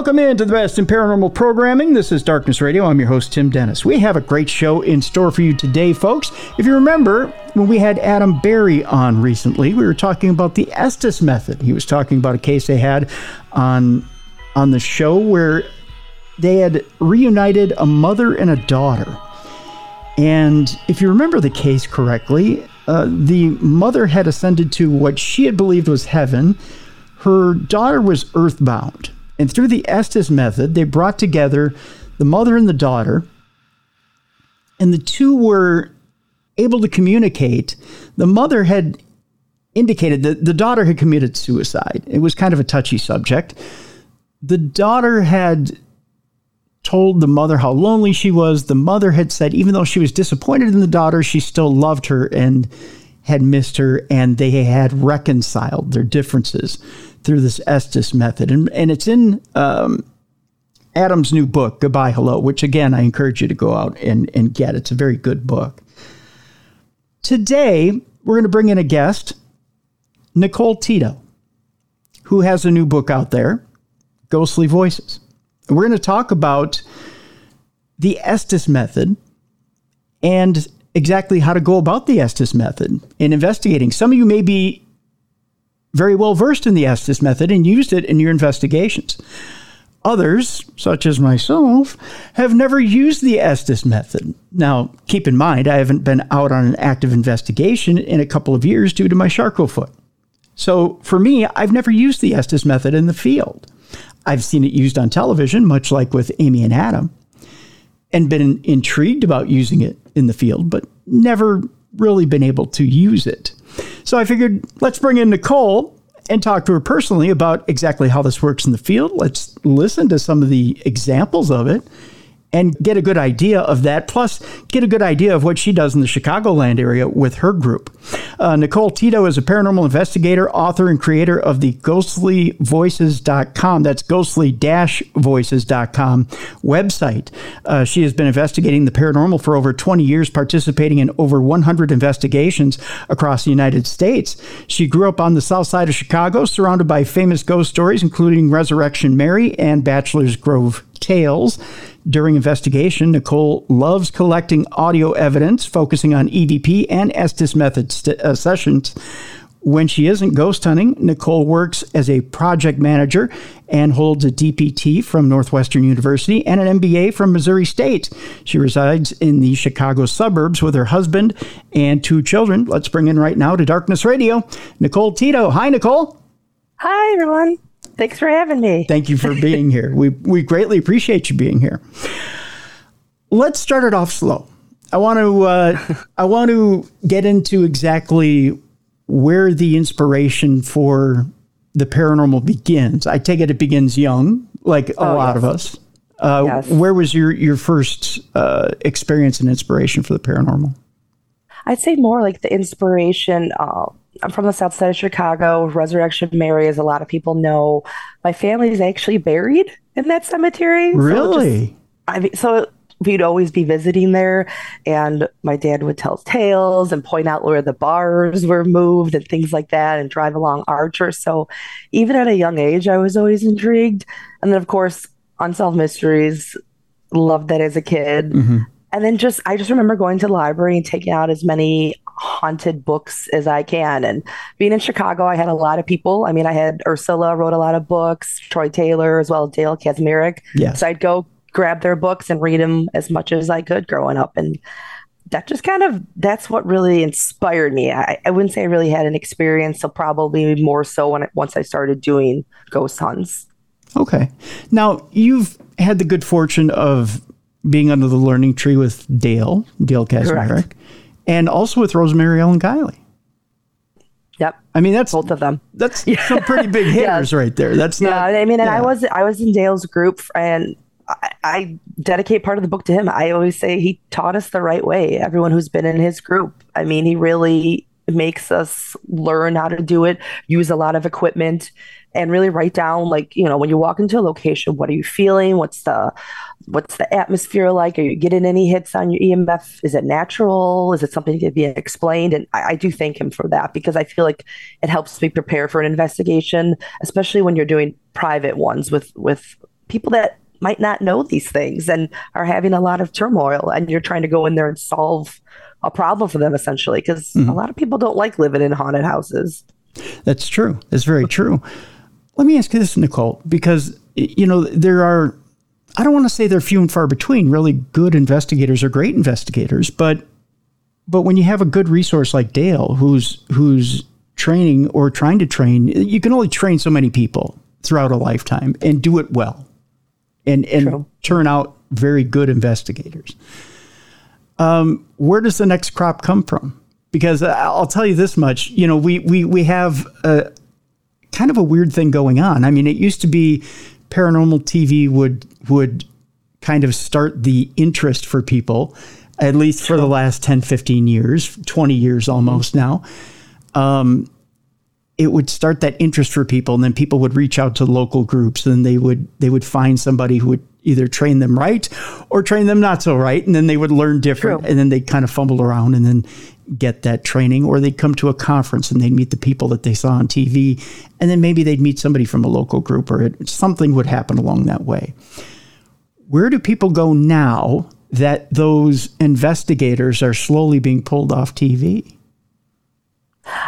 Welcome in to the best in paranormal programming. This is Darkness Radio. I'm your host, Tim Dennis. We have a great show in store for you today, folks. If you remember, when we had Adam Berry on recently, we were talking about the Estes method. He was talking about a case they had on on the show where they had reunited a mother and a daughter. And if you remember the case correctly, uh, the mother had ascended to what she had believed was heaven. Her daughter was earthbound and through the Estes method, they brought together the mother and the daughter, and the two were able to communicate. The mother had indicated that the daughter had committed suicide. It was kind of a touchy subject. The daughter had told the mother how lonely she was. The mother had said, even though she was disappointed in the daughter, she still loved her and had missed her, and they had reconciled their differences through this Estes method. And, and it's in um, Adam's new book, Goodbye Hello, which again, I encourage you to go out and, and get. It's a very good book. Today, we're going to bring in a guest, Nicole Tito, who has a new book out there, Ghostly Voices. And we're going to talk about the Estes method and exactly how to go about the Estes method in investigating. Some of you may be very well versed in the Estes method and used it in your investigations. Others, such as myself, have never used the Estes method. Now, keep in mind, I haven't been out on an active investigation in a couple of years due to my Charcot foot. So, for me, I've never used the Estes method in the field. I've seen it used on television, much like with Amy and Adam, and been intrigued about using it in the field, but never really been able to use it. So I figured let's bring in Nicole and talk to her personally about exactly how this works in the field. Let's listen to some of the examples of it and get a good idea of that. Plus, get a good idea of what she does in the Chicagoland area with her group. Uh, Nicole Tito is a paranormal investigator, author, and creator of the ghostlyvoices.com. That's ghostly voices.com website. Uh, she has been investigating the paranormal for over 20 years, participating in over 100 investigations across the United States. She grew up on the south side of Chicago, surrounded by famous ghost stories, including Resurrection Mary and Bachelor's Grove Tales. During investigation, Nicole loves collecting audio evidence, focusing on EVP and Estes method st- uh, sessions. When she isn't ghost hunting, Nicole works as a project manager and holds a DPT from Northwestern University and an MBA from Missouri State. She resides in the Chicago suburbs with her husband and two children. Let's bring in right now to Darkness Radio, Nicole Tito. Hi, Nicole. Hi, everyone. Thanks for having me. Thank you for being here. We we greatly appreciate you being here. Let's start it off slow. I want to uh, I want to get into exactly where the inspiration for the paranormal begins. I take it it begins young, like a oh, lot yes. of us. Uh, yes. Where was your your first uh, experience and inspiration for the paranormal? I'd say more like the inspiration. Uh, I'm from the south side of Chicago. Resurrection Mary, as a lot of people know, my family is actually buried in that cemetery. Really? So, just, I mean, so we'd always be visiting there, and my dad would tell tales and point out where the bars were moved and things like that, and drive along Archer. So even at a young age, I was always intrigued. And then, of course, Unsolved Mysteries, loved that as a kid. Mm-hmm and then just I just remember going to the library and taking out as many haunted books as I can. And being in Chicago, I had a lot of people. I mean, I had Ursula wrote a lot of books, Troy Taylor, as well as Dale Kaczmarek. Yes. So I'd go grab their books and read them as much as I could growing up. And that just kind of that's what really inspired me. I, I wouldn't say I really had an experience, so probably more so when once I started doing ghost hunts. Okay, now you've had the good fortune of being under the learning tree with Dale Dale Kaczmarek, and also with Rosemary Ellen Guiley. Yep. I mean, that's both of them. That's some pretty big hitters right there. That's not. Yeah, I mean, and yeah. I was I was in Dale's group, and I, I, dedicate part of the book to him. I always say he taught us the right way. Everyone who's been in his group, I mean, he really makes us learn how to do it, use a lot of equipment, and really write down like you know when you walk into a location, what are you feeling? What's the what's the atmosphere like? Are you getting any hits on your EMF? Is it natural? Is it something to be explained? And I, I do thank him for that because I feel like it helps me prepare for an investigation, especially when you're doing private ones with with people that might not know these things and are having a lot of turmoil and you're trying to go in there and solve a problem for them essentially because mm-hmm. a lot of people don't like living in haunted houses that's true that's very true let me ask you this nicole because you know there are i don't want to say they're few and far between really good investigators or great investigators but but when you have a good resource like dale who's who's training or trying to train you can only train so many people throughout a lifetime and do it well and and True. turn out very good investigators. Um, where does the next crop come from? Because I'll tell you this much, you know, we we we have a kind of a weird thing going on. I mean, it used to be paranormal TV would would kind of start the interest for people, at least for the last 10, 15 years, 20 years almost now. Um, it would start that interest for people and then people would reach out to local groups and they would they would find somebody who would either train them right or train them not so right and then they would learn different True. and then they'd kind of fumble around and then get that training or they'd come to a conference and they'd meet the people that they saw on TV and then maybe they'd meet somebody from a local group or it, something would happen along that way where do people go now that those investigators are slowly being pulled off TV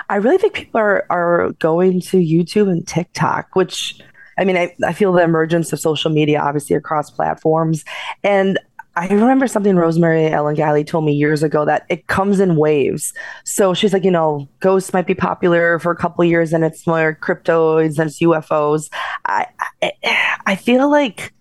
I really think people are are going to YouTube and TikTok, which I mean, I, I feel the emergence of social media obviously across platforms. And I remember something Rosemary Ellen Guiley told me years ago that it comes in waves. So she's like, you know, ghosts might be popular for a couple years and it's more cryptoids and it's UFOs. I, I, I feel like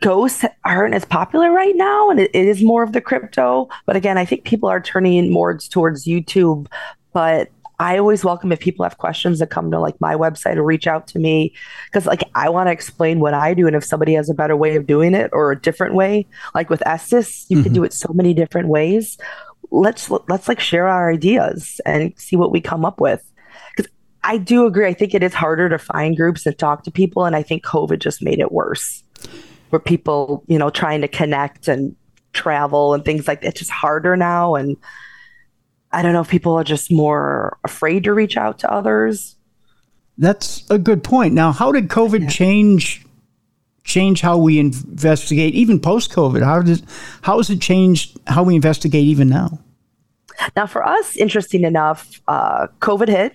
ghosts aren't as popular right now and it, it is more of the crypto but again i think people are turning more towards youtube but i always welcome if people have questions that come to like my website or reach out to me because like i want to explain what i do and if somebody has a better way of doing it or a different way like with estes you mm-hmm. can do it so many different ways let's let's like share our ideas and see what we come up with because i do agree i think it is harder to find groups and talk to people and i think covid just made it worse where people, you know, trying to connect and travel and things like that. It's just harder now. And I don't know if people are just more afraid to reach out to others. That's a good point. Now, how did COVID yeah. change change how we investigate even post COVID? How does how has it changed how we investigate even now? Now, for us, interesting enough, uh, COVID hit,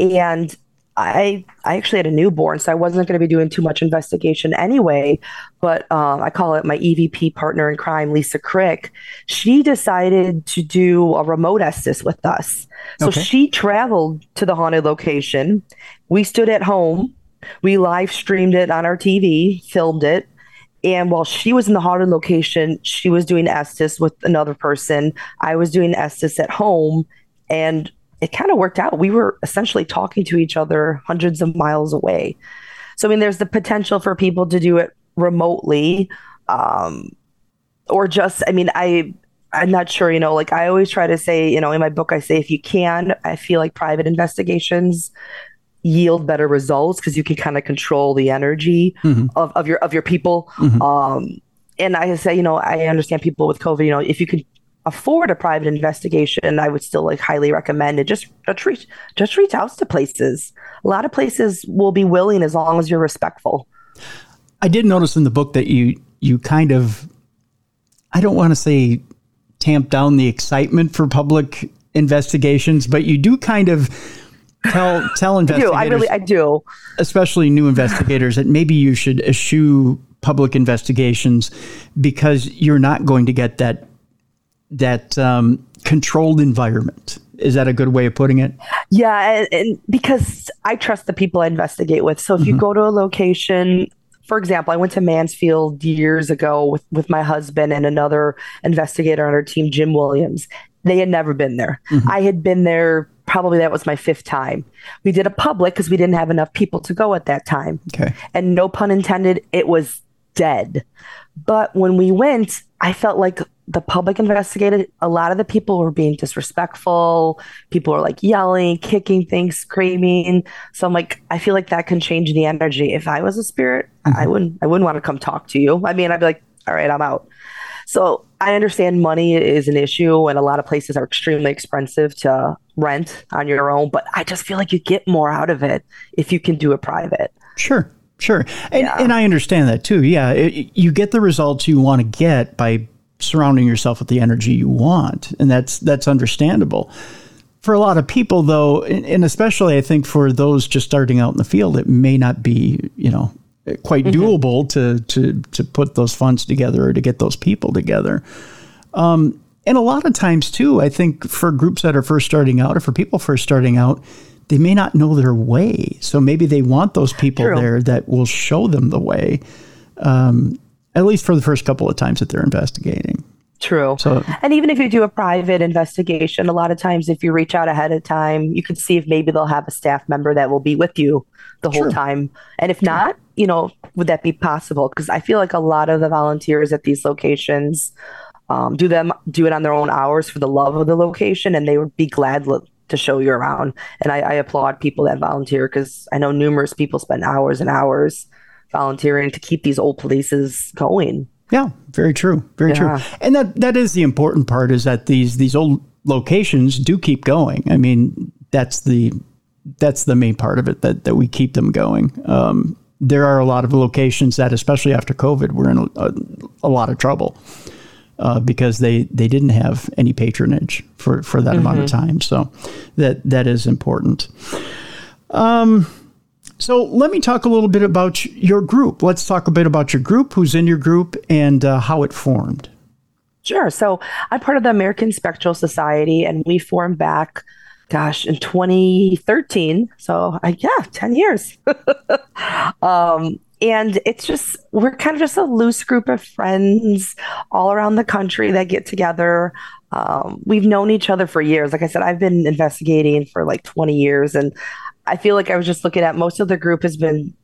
and I I actually had a newborn, so I wasn't going to be doing too much investigation anyway. But um, I call it my EVP partner in crime, Lisa Crick. She decided to do a remote Estes with us. So okay. she traveled to the haunted location. We stood at home. We live streamed it on our TV, filmed it. And while she was in the haunted location, she was doing Estes with another person. I was doing Estes at home. And it kind of worked out. We were essentially talking to each other hundreds of miles away. So, I mean, there's the potential for people to do it remotely, um, or just, I mean, I, I'm not sure, you know, like I always try to say, you know, in my book, I say if you can, I feel like private investigations yield better results because you can kind of control the energy mm-hmm. of, of your of your people. Mm-hmm. Um, and I say, you know, I understand people with COVID, you know, if you can afford a private investigation, I would still like highly recommend it. Just just reach just reach out to places. A lot of places will be willing as long as you're respectful. I did notice in the book that you you kind of I don't want to say tamp down the excitement for public investigations, but you do kind of tell tell investigators. I, do. I really I do. Especially new investigators that maybe you should eschew public investigations because you're not going to get that that um, controlled environment. Is that a good way of putting it? Yeah, and, and because I trust the people I investigate with. So if mm-hmm. you go to a location, for example, I went to Mansfield years ago with, with my husband and another investigator on our team, Jim Williams. They had never been there. Mm-hmm. I had been there probably that was my fifth time. We did a public because we didn't have enough people to go at that time. Okay. And no pun intended, it was dead. But when we went, I felt like the public investigated. A lot of the people were being disrespectful. People were like yelling, kicking things, screaming. So I'm like, I feel like that can change the energy. If I was a spirit, mm-hmm. I wouldn't. I wouldn't want to come talk to you. I mean, I'd be like, all right, I'm out. So I understand money is an issue, and a lot of places are extremely expensive to rent on your own. But I just feel like you get more out of it if you can do it private. Sure. Sure. And, yeah. and I understand that too. Yeah. It, you get the results you want to get by surrounding yourself with the energy you want. And that's, that's understandable. For a lot of people, though, and especially I think for those just starting out in the field, it may not be, you know, quite mm-hmm. doable to, to, to put those funds together or to get those people together. Um, and a lot of times, too, I think for groups that are first starting out or for people first starting out, they may not know their way. So maybe they want those people True. there that will show them the way, um, at least for the first couple of times that they're investigating. True. So, and even if you do a private investigation, a lot of times if you reach out ahead of time, you can see if maybe they'll have a staff member that will be with you the whole time. And if not, you know, would that be possible? Because I feel like a lot of the volunteers at these locations um, do them do it on their own hours for the love of the location, and they would be glad to show you around. And I, I applaud people that volunteer because I know numerous people spend hours and hours volunteering to keep these old places going. Yeah, very true. Very yeah. true. And that that is the important part is that these these old locations do keep going. I mean, that's the that's the main part of it that that we keep them going. Um, there are a lot of locations that, especially after COVID, were in a, a, a lot of trouble uh, because they, they didn't have any patronage for, for that mm-hmm. amount of mm-hmm. time. So that that is important. Um, so let me talk a little bit about your group. Let's talk a bit about your group, who's in your group, and uh, how it formed. Sure. So I'm part of the American Spectral Society, and we formed back, gosh, in 2013. So uh, yeah, 10 years. um, and it's just we're kind of just a loose group of friends all around the country that get together um, we've known each other for years like i said i've been investigating for like 20 years and i feel like i was just looking at most of the group has been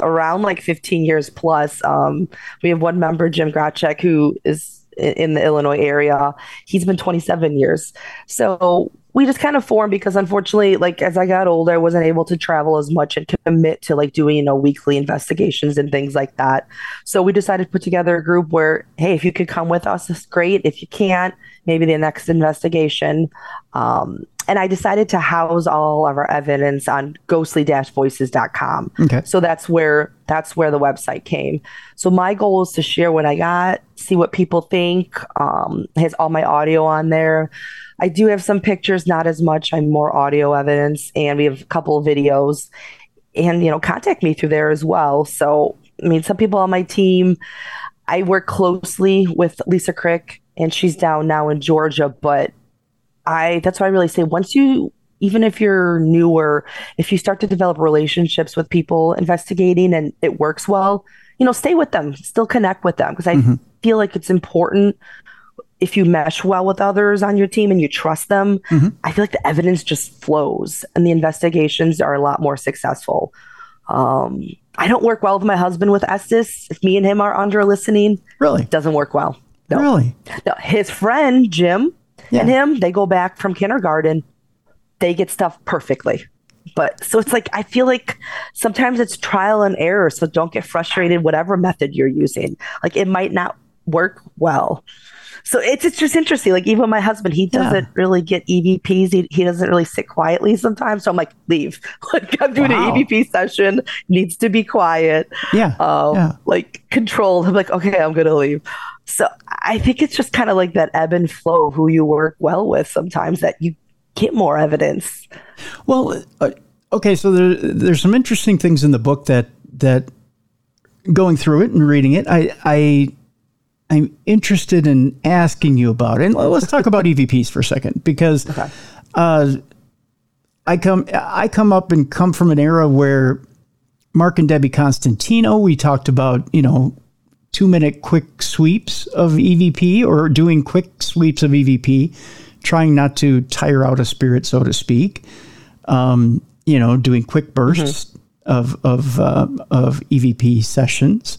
around like 15 years plus um, we have one member jim grachek who is in the illinois area he's been 27 years so we just kind of formed because unfortunately, like as I got older, I wasn't able to travel as much and commit to like doing, you know, weekly investigations and things like that. So we decided to put together a group where, hey, if you could come with us, it's great. If you can't, maybe the next investigation. Um, and I decided to house all of our evidence on ghostly-voices.com. Okay. So that's where that's where the website came. So my goal is to share what I got, see what people think. Um, has all my audio on there. I do have some pictures, not as much. I'm more audio evidence, and we have a couple of videos. And you know, contact me through there as well. So I mean, some people on my team, I work closely with Lisa Crick, and she's down now in Georgia. But I that's why I really say once you even if you're newer, if you start to develop relationships with people investigating and it works well, you know, stay with them, still connect with them because I mm-hmm. feel like it's important if you mesh well with others on your team and you trust them, mm-hmm. I feel like the evidence just flows and the investigations are a lot more successful. Um, I don't work well with my husband with Estes. If me and him are under listening, really doesn't work well. No. Really, no. His friend Jim yeah. and him, they go back from kindergarten. They get stuff perfectly. But so it's like I feel like sometimes it's trial and error. So don't get frustrated, whatever method you're using. Like it might not work well so it's it's just interesting. Like even my husband, he doesn't yeah. really get EVPs. He, he doesn't really sit quietly sometimes. So I'm like, leave. Like I'm doing wow. an EVP session. Needs to be quiet. Yeah. Um, yeah. Like controlled. I'm like, okay, I'm gonna leave. So I think it's just kind of like that ebb and flow of who you work well with. Sometimes that you get more evidence. Well, uh, okay. So there, there's some interesting things in the book that that going through it and reading it, I, I I'm interested in asking you about it. And let's talk about EVPs for a second because okay. uh, I come I come up and come from an era where Mark and Debbie Constantino, we talked about, you know, two minute quick sweeps of EVP or doing quick sweeps of EVP, trying not to tire out a spirit, so to speak. Um, you know, doing quick bursts mm-hmm. of of uh, of EVP sessions.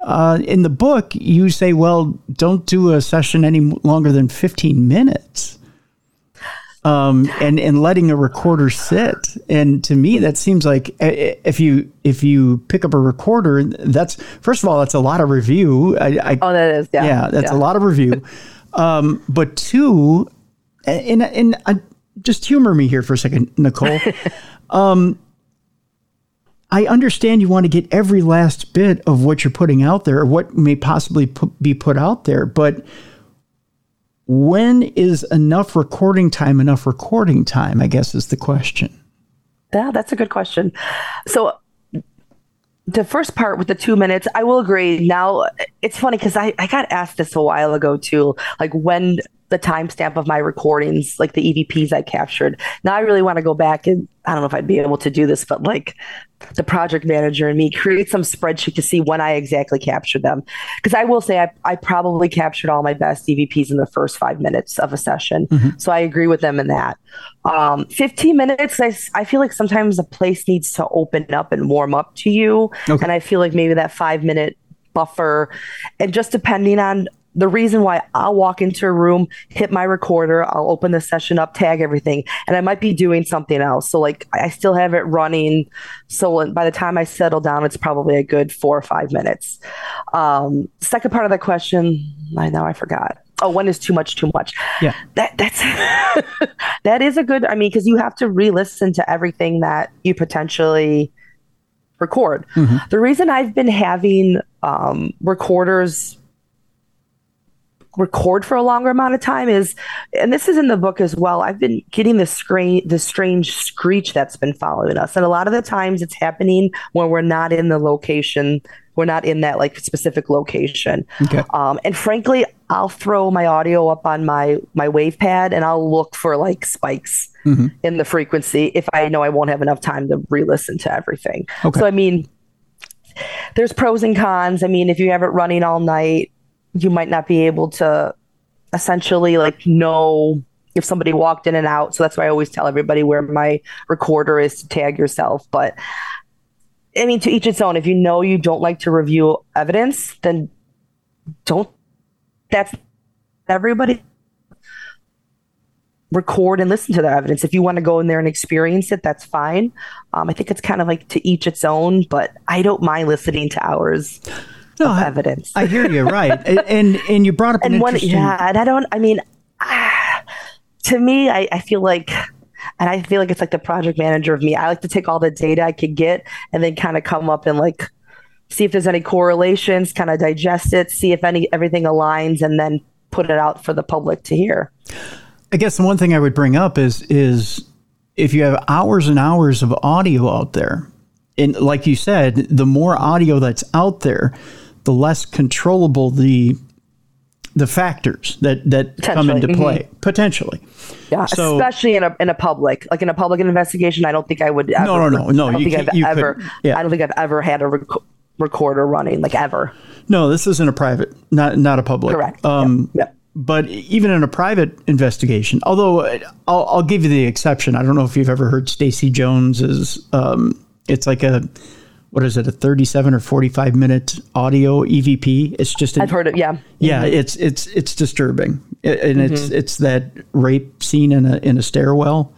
Uh, in the book, you say, well, don't do a session any longer than 15 minutes. Um, and and letting a recorder sit. And to me, that seems like if you if you pick up a recorder, that's first of all, that's a lot of review. I, I, oh, that is yeah, yeah that's yeah. a lot of review. um, but two, and and uh, just humor me here for a second, Nicole. um, I understand you want to get every last bit of what you're putting out there or what may possibly be put out there, but when is enough recording time enough recording time? I guess is the question. Yeah, that's a good question. So the first part with the two minutes, I will agree. Now it's funny because I, I got asked this a while ago too. Like when the timestamp of my recordings, like the EVPs I captured. Now I really want to go back and I don't know if I'd be able to do this, but like the project manager and me create some spreadsheet to see when I exactly captured them. Because I will say I, I probably captured all my best EVPs in the first five minutes of a session. Mm-hmm. So I agree with them in that. Um, 15 minutes, I, I feel like sometimes a place needs to open up and warm up to you. Okay. And I feel like maybe that five minute buffer and just depending on the reason why I'll walk into a room, hit my recorder, I'll open the session up, tag everything, and I might be doing something else. So like I still have it running. So by the time I settle down, it's probably a good four or five minutes. Um, second part of the question, I know I forgot. Oh, when is too much too much? Yeah, that that's that is a good. I mean, because you have to re-listen to everything that you potentially record. Mm-hmm. The reason I've been having um, recorders record for a longer amount of time is and this is in the book as well i've been getting this screen this strange screech that's been following us and a lot of the times it's happening when we're not in the location we're not in that like specific location okay. um, and frankly i'll throw my audio up on my my wave pad and i'll look for like spikes mm-hmm. in the frequency if i know i won't have enough time to re-listen to everything okay. so i mean there's pros and cons i mean if you have it running all night you might not be able to essentially like know if somebody walked in and out. So that's why I always tell everybody where my recorder is to tag yourself. But I mean, to each its own. If you know you don't like to review evidence, then don't. That's everybody record and listen to the evidence. If you want to go in there and experience it, that's fine. Um, I think it's kind of like to each its own, but I don't mind listening to hours no, of evidence. I, I hear you, right? and, and, you brought up an and one, interesting... yeah, and I don't. I mean, ah, to me, I, I feel like and I feel like it's like the project manager of me. I like to take all the data I could get and then kind of come up and like see if there's any correlations, kind of digest it, see if any everything aligns, and then put it out for the public to hear. I guess the one thing I would bring up is is if you have hours and hours of audio out there, and like you said, the more audio that's out there, the less controllable the the factors that that come into play mm-hmm. potentially. Yeah, so, especially in a in a public like in a public investigation. I don't think I would. Ever, no, no, no, no. I don't think I've ever. Could, yeah. I don't think I've ever had a rec- recorder running like ever. No, this isn't a private, not not a public. Correct. Um, yep. Yep. But even in a private investigation, although I'll, I'll give you the exception. I don't know if you've ever heard Stacey Jones's. Um, it's like a what is it a 37 or 45 minute audio evp it's just i've heard it yeah yeah mm-hmm. it's it's it's disturbing and mm-hmm. it's it's that rape scene in a in a stairwell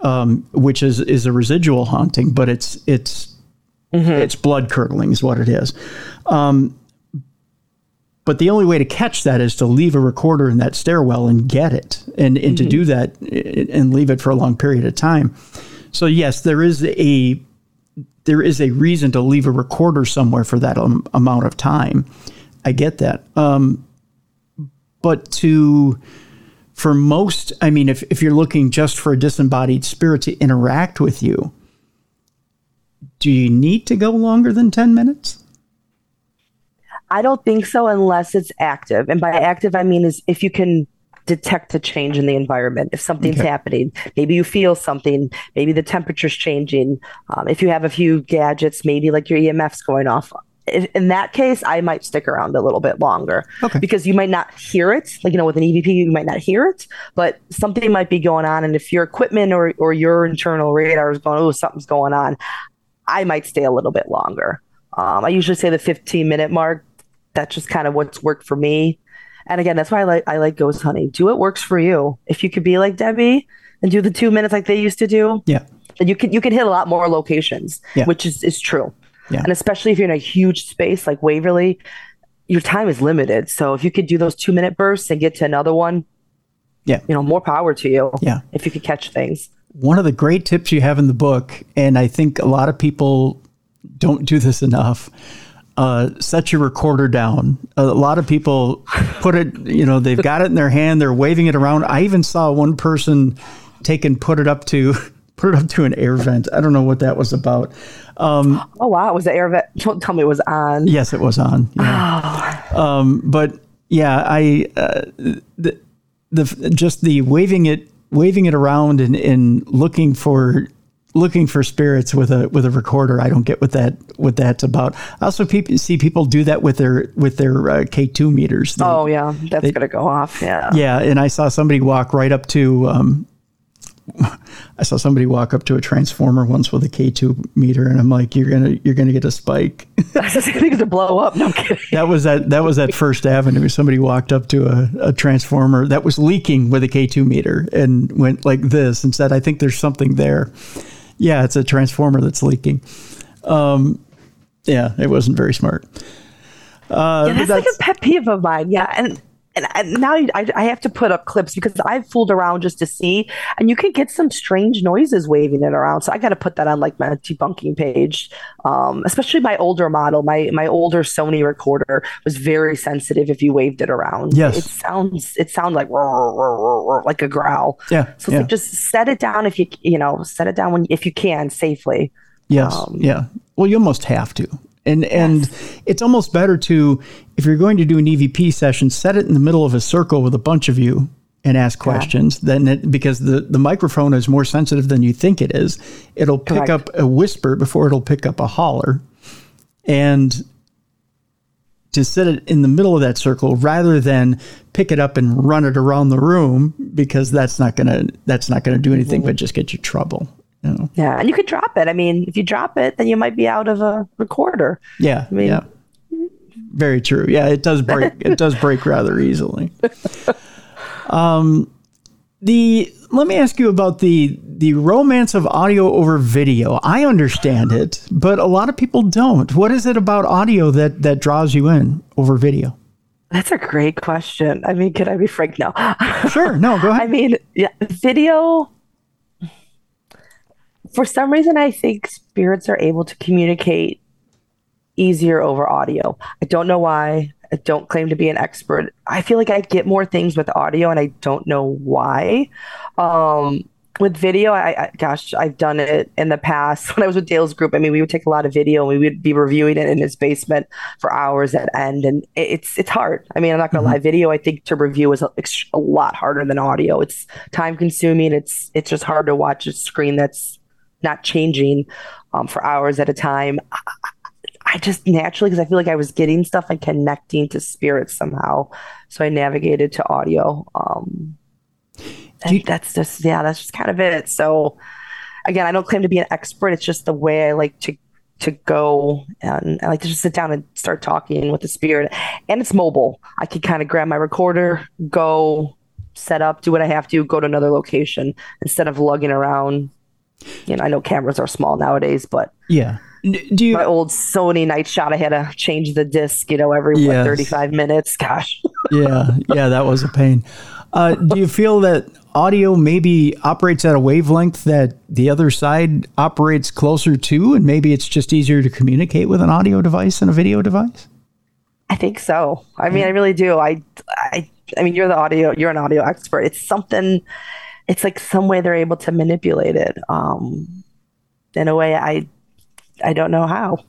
um, which is is a residual haunting but it's it's mm-hmm. it's blood curdling is what it is um, but the only way to catch that is to leave a recorder in that stairwell and get it and, and to mm-hmm. do that and leave it for a long period of time so yes there is a there is a reason to leave a recorder somewhere for that amount of time. I get that. Um, but to, for most, I mean, if, if you're looking just for a disembodied spirit to interact with you, do you need to go longer than 10 minutes? I don't think so unless it's active. And by active, I mean is if you can detect a change in the environment. If something's okay. happening, maybe you feel something, maybe the temperature's changing. Um, if you have a few gadgets, maybe like your EMF's going off. In that case, I might stick around a little bit longer okay. because you might not hear it. Like, you know, with an EVP, you might not hear it, but something might be going on. And if your equipment or, or your internal radar is going, oh, something's going on, I might stay a little bit longer. Um, I usually say the 15 minute mark. That's just kind of what's worked for me. And again, that's why I like I like ghost hunting. Do what works for you. If you could be like Debbie and do the two minutes like they used to do, yeah, then you can you can hit a lot more locations, yeah. which is is true. Yeah. And especially if you're in a huge space like Waverly, your time is limited. So if you could do those two minute bursts and get to another one, yeah, you know, more power to you. Yeah, if you could catch things. One of the great tips you have in the book, and I think a lot of people don't do this enough uh, set your recorder down. A lot of people put it, you know, they've got it in their hand, they're waving it around. I even saw one person take and put it up to put it up to an air vent. I don't know what that was about. Um, oh wow, was the air vent? Don't tell me it was on. Yes, it was on. Yeah. Oh. Um, but yeah, I uh, the the just the waving it waving it around and, and looking for looking for spirits with a with a recorder. I don't get what that what that's about. I also people, see people do that with their with their uh, K two meters. They, oh yeah, that's they, gonna go off. Yeah. Yeah, and I saw somebody walk right up to. Um, I saw somebody walk up to a transformer once with a K two meter, and I'm like, "You're gonna, you're gonna get a spike." I think to blow up. No kidding. that was at that was at First Avenue. Somebody walked up to a, a transformer that was leaking with a K two meter and went like this and said, "I think there's something there." Yeah, it's a transformer that's leaking. Um, yeah, it wasn't very smart. Uh, yeah, that's, that's, like a pet peeve of mine. Yeah, and and, now I, I, have to put up clips because I've fooled around just to see, and you can get some strange noises waving it around. So I got to put that on like my debunking page. Um, especially my older model, my my older Sony recorder was very sensitive if you waved it around. Yes, it sounds it sounds like like a growl. Yeah, so yeah. Like just set it down if you you know set it down when if you can safely. Yes. Um, yeah. Well, you almost have to. And yes. and it's almost better to if you're going to do an EVP session, set it in the middle of a circle with a bunch of you and ask questions. Yeah. Then it, because the the microphone is more sensitive than you think it is, it'll pick Correct. up a whisper before it'll pick up a holler. And to set it in the middle of that circle rather than pick it up and run it around the room because that's not gonna that's not gonna do anything mm-hmm. but just get you trouble. Know? Yeah, and you could drop it. I mean, if you drop it, then you might be out of a recorder. Yeah, I mean, yeah. Very true. Yeah, it does break. it does break rather easily. Um, the let me ask you about the the romance of audio over video. I understand it, but a lot of people don't. What is it about audio that that draws you in over video? That's a great question. I mean, could I be frank now? sure. No, go ahead. I mean, yeah, video for some reason, I think spirits are able to communicate easier over audio. I don't know why. I don't claim to be an expert. I feel like I get more things with audio, and I don't know why. Um, with video, I, I, gosh, I've done it in the past. When I was with Dale's group, I mean, we would take a lot of video and we would be reviewing it in his basement for hours at end, and it's it's hard. I mean, I'm not gonna mm-hmm. lie, video I think to review is a, a lot harder than audio. It's time consuming. It's it's just hard to watch a screen that's not changing um, for hours at a time. I, I just naturally, because I feel like I was getting stuff and connecting to spirits somehow. So I navigated to audio. Um, you, that's just, yeah, that's just kind of it. So again, I don't claim to be an expert. It's just the way I like to to go and I like to just sit down and start talking with the spirit. And it's mobile. I can kind of grab my recorder, go set up, do what I have to, go to another location instead of lugging around you know, I know cameras are small nowadays, but yeah. Do you, my old Sony night shot, I had to change the disc, you know, every yes. what, 35 minutes. Gosh. yeah. Yeah. That was a pain. Uh, do you feel that audio maybe operates at a wavelength that the other side operates closer to, and maybe it's just easier to communicate with an audio device than a video device? I think so. I mean, I really do. I, I, I mean, you're the audio, you're an audio expert. It's something it's like some way they're able to manipulate it um, in a way I I don't know how.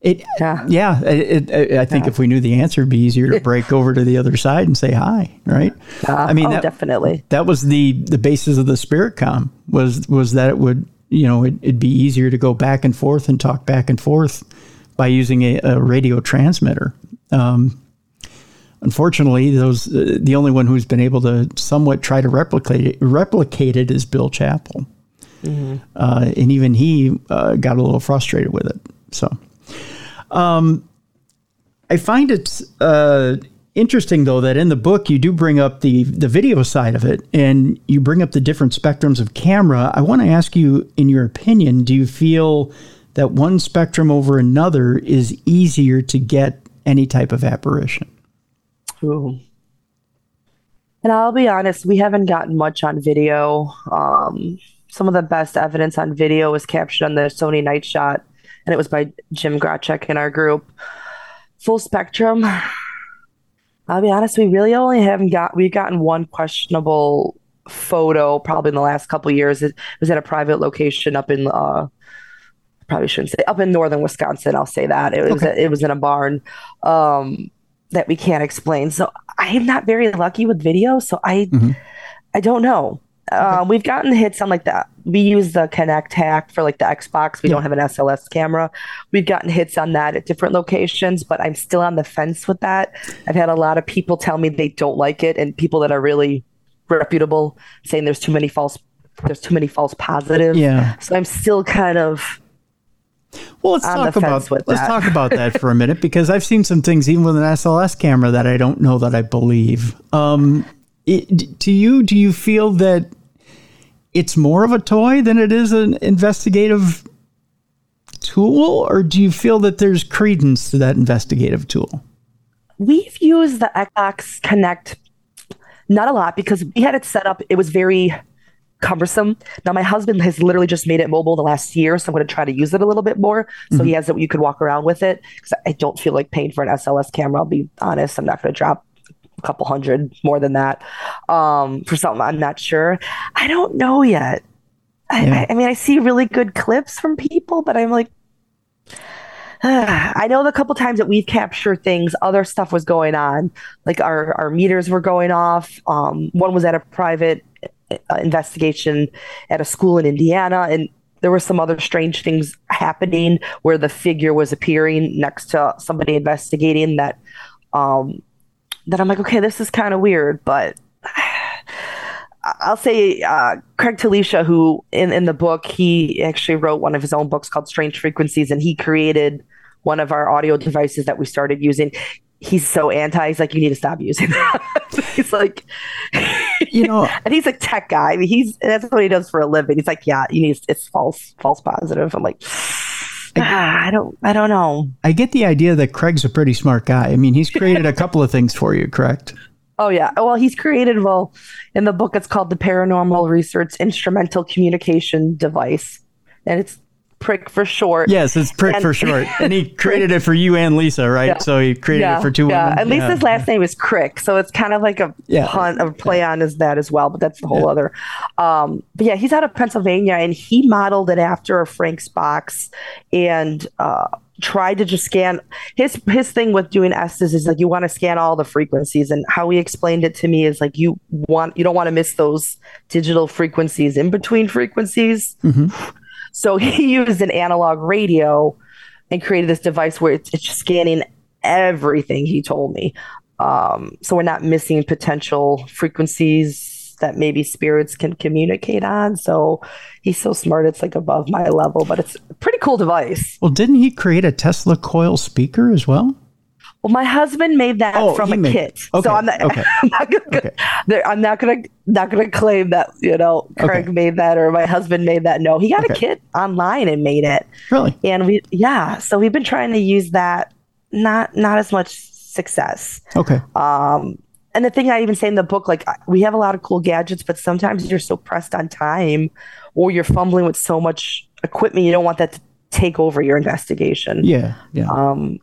It, yeah, yeah. It, it, I think yeah. if we knew the answer, it'd be easier to break over to the other side and say hi, right? Uh, I mean, oh, that, definitely. That was the the basis of the spirit com was was that it would you know it, would be easier to go back and forth and talk back and forth by using a, a radio transmitter. Um, unfortunately, those uh, the only one who's been able to somewhat try to replicate it, replicate it is Bill Chappell, mm-hmm. uh, and even he uh, got a little frustrated with it. So. Um, I find it uh, interesting, though, that in the book you do bring up the the video side of it, and you bring up the different spectrums of camera. I want to ask you, in your opinion, do you feel that one spectrum over another is easier to get any type of apparition? Ooh. And I'll be honest, we haven't gotten much on video. Um, some of the best evidence on video was captured on the Sony Night Shot and it was by Jim Grachek in our group. Full spectrum. I'll be honest, we really only haven't got we've gotten one questionable photo probably in the last couple years. It was at a private location up in uh probably shouldn't say up in northern Wisconsin. I'll say that it was okay. it was in a barn um, that we can't explain. So I am not very lucky with video. So I mm-hmm. I don't know. Uh, we've gotten hits on like that. We use the Kinect hack for like the Xbox. We yeah. don't have an SLS camera. We've gotten hits on that at different locations, but I'm still on the fence with that. I've had a lot of people tell me they don't like it, and people that are really reputable saying there's too many false there's too many false positives. Yeah. So I'm still kind of well, let's talk about let's that. talk about that for a minute because I've seen some things even with an SLS camera that I don't know that I believe. Um, it, to you, do you feel that it's more of a toy than it is an investigative tool, or do you feel that there's credence to that investigative tool? We've used the Xbox Kinect not a lot because we had it set up. It was very cumbersome. Now my husband has literally just made it mobile the last year, so I'm going to try to use it a little bit more. So mm-hmm. he has it. You could walk around with it because I don't feel like paying for an SLS camera. I'll be honest. I'm not going to drop a couple hundred more than that um, for something I'm not sure. I don't know yet. I, yeah. I, I mean, I see really good clips from people, but I'm like, I know the couple times that we've captured things, other stuff was going on. Like our, our meters were going off. Um, one was at a private investigation at a school in Indiana, and there were some other strange things happening where the figure was appearing next to somebody investigating that um, that I'm like, okay, this is kind of weird, but I'll say uh, Craig Talisha, who in, in the book, he actually wrote one of his own books called Strange Frequencies, and he created one of our audio devices that we started using. He's so anti. He's like, you need to stop using that. he's like, you know, and he's a tech guy. I mean, he's that's what he does for a living. He's like, yeah, you need it's false, false positive. I'm like, ah, I don't, I don't know. I get the idea that Craig's a pretty smart guy. I mean, he's created a couple of things for you, correct? Oh yeah. Well, he's created well in the book. It's called the Paranormal Research Instrumental Communication Device, and it's prick for short. Yes, it's prick and, for short. And he created it for you and Lisa, right? Yeah. So he created yeah, it for two yeah. women. And Lisa's last name is Crick, so it's kind of like a pun, a play on is that as well. But that's the whole other. Um, but yeah, he's out of Pennsylvania, and he modeled it after a Frank's box, and. Uh, tried to just scan his his thing with doing Estes is like you want to scan all the frequencies and how he explained it to me is like you want you don't want to miss those digital frequencies in between frequencies mm-hmm. So he used an analog radio and created this device where it's, it's scanning everything he told me. Um, so we're not missing potential frequencies that maybe spirits can communicate on. So he's so smart, it's like above my level, but it's a pretty cool device. Well, didn't he create a Tesla coil speaker as well? Well, my husband made that oh, from a made, kit, okay, so I'm not. Okay, I'm not gonna. Okay. I'm not gonna not gonna claim that you know Craig made that or my husband made that. No, he got a kit online and made it. Really? And we, yeah. So we've been trying to use that. Not not as much success. Okay. Um, and the thing I even say in the book, like we have a lot of cool gadgets, but sometimes you're so pressed on time, or you're fumbling with so much equipment, you don't want that to take over your investigation. Yeah. Yeah. Um,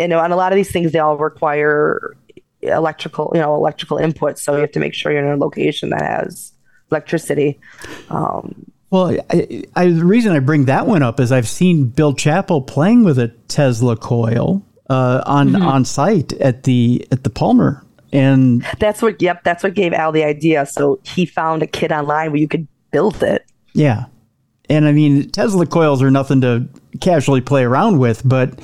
you know, and a lot of these things they all require electrical, you know, electrical input. So you have to make sure you're in a location that has electricity. Um, Well, I, I, the reason I bring that one up is I've seen Bill Chappell playing with a Tesla coil uh, on mm-hmm. on site at the at the Palmer, and that's what. Yep, that's what gave Al the idea. So he found a kit online where you could build it. Yeah, and I mean Tesla coils are nothing to casually play around with, but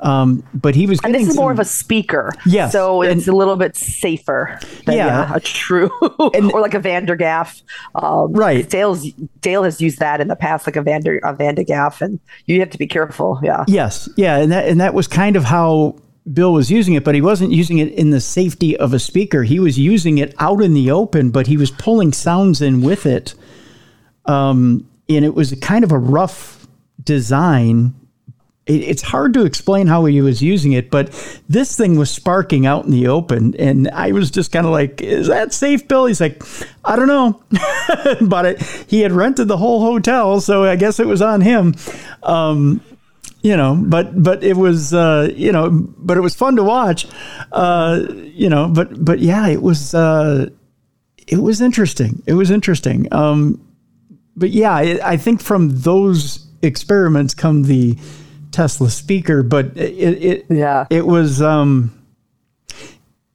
um, but he was. And this is some, more of a speaker. Yes. So it's and, a little bit safer than yeah. yeah a true and, or like a Van de Graaff. Um, right. Dale's Dale has used that in the past, like a Vander a Van de Graaff, and you have to be careful. Yeah. Yes. Yeah. And that and that was kind of how Bill was using it, but he wasn't using it in the safety of a speaker. He was using it out in the open, but he was pulling sounds in with it. Um, and it was kind of a rough design it's hard to explain how he was using it, but this thing was sparking out in the open. And I was just kind of like, is that safe, Bill? He's like, I don't know. but it, he had rented the whole hotel, so I guess it was on him. Um, you know, but but it was uh, you know, but it was fun to watch. Uh, you know, but but yeah, it was uh, it was interesting. It was interesting. Um, but yeah, I think from those experiments come the Tesla speaker, but it, it yeah it was um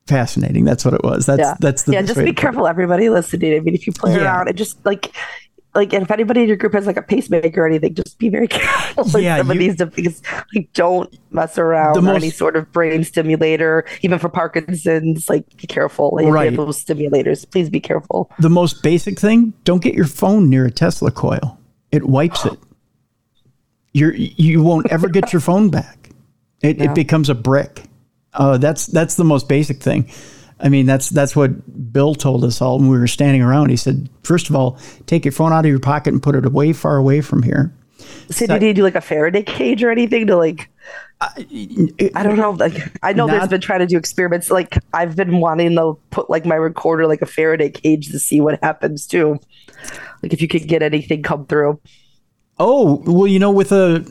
fascinating. That's what it was. That's yeah. that's the yeah. Just be careful, everybody listening. I mean, if you play yeah. around and just like like if anybody in your group has like a pacemaker or anything, just be very careful. Like yeah, some you, of these things, like don't mess around with any sort of brain stimulator, even for Parkinson's. Like be careful. Like, right. those stimulators, please be careful. The most basic thing: don't get your phone near a Tesla coil. It wipes it you're you won't ever get your phone back. It, it becomes a brick. Uh, that's that's the most basic thing. I mean, that's that's what Bill told us all when we were standing around. He said, first of all, take your phone out of your pocket and put it away, far away from here. So, so did he do like a Faraday cage or anything to like? I don't know. Like, I know not, there's been trying to do experiments. Like, I've been wanting to put like my recorder like a Faraday cage to see what happens too. Like, if you could get anything come through. Oh, well, you know, with a,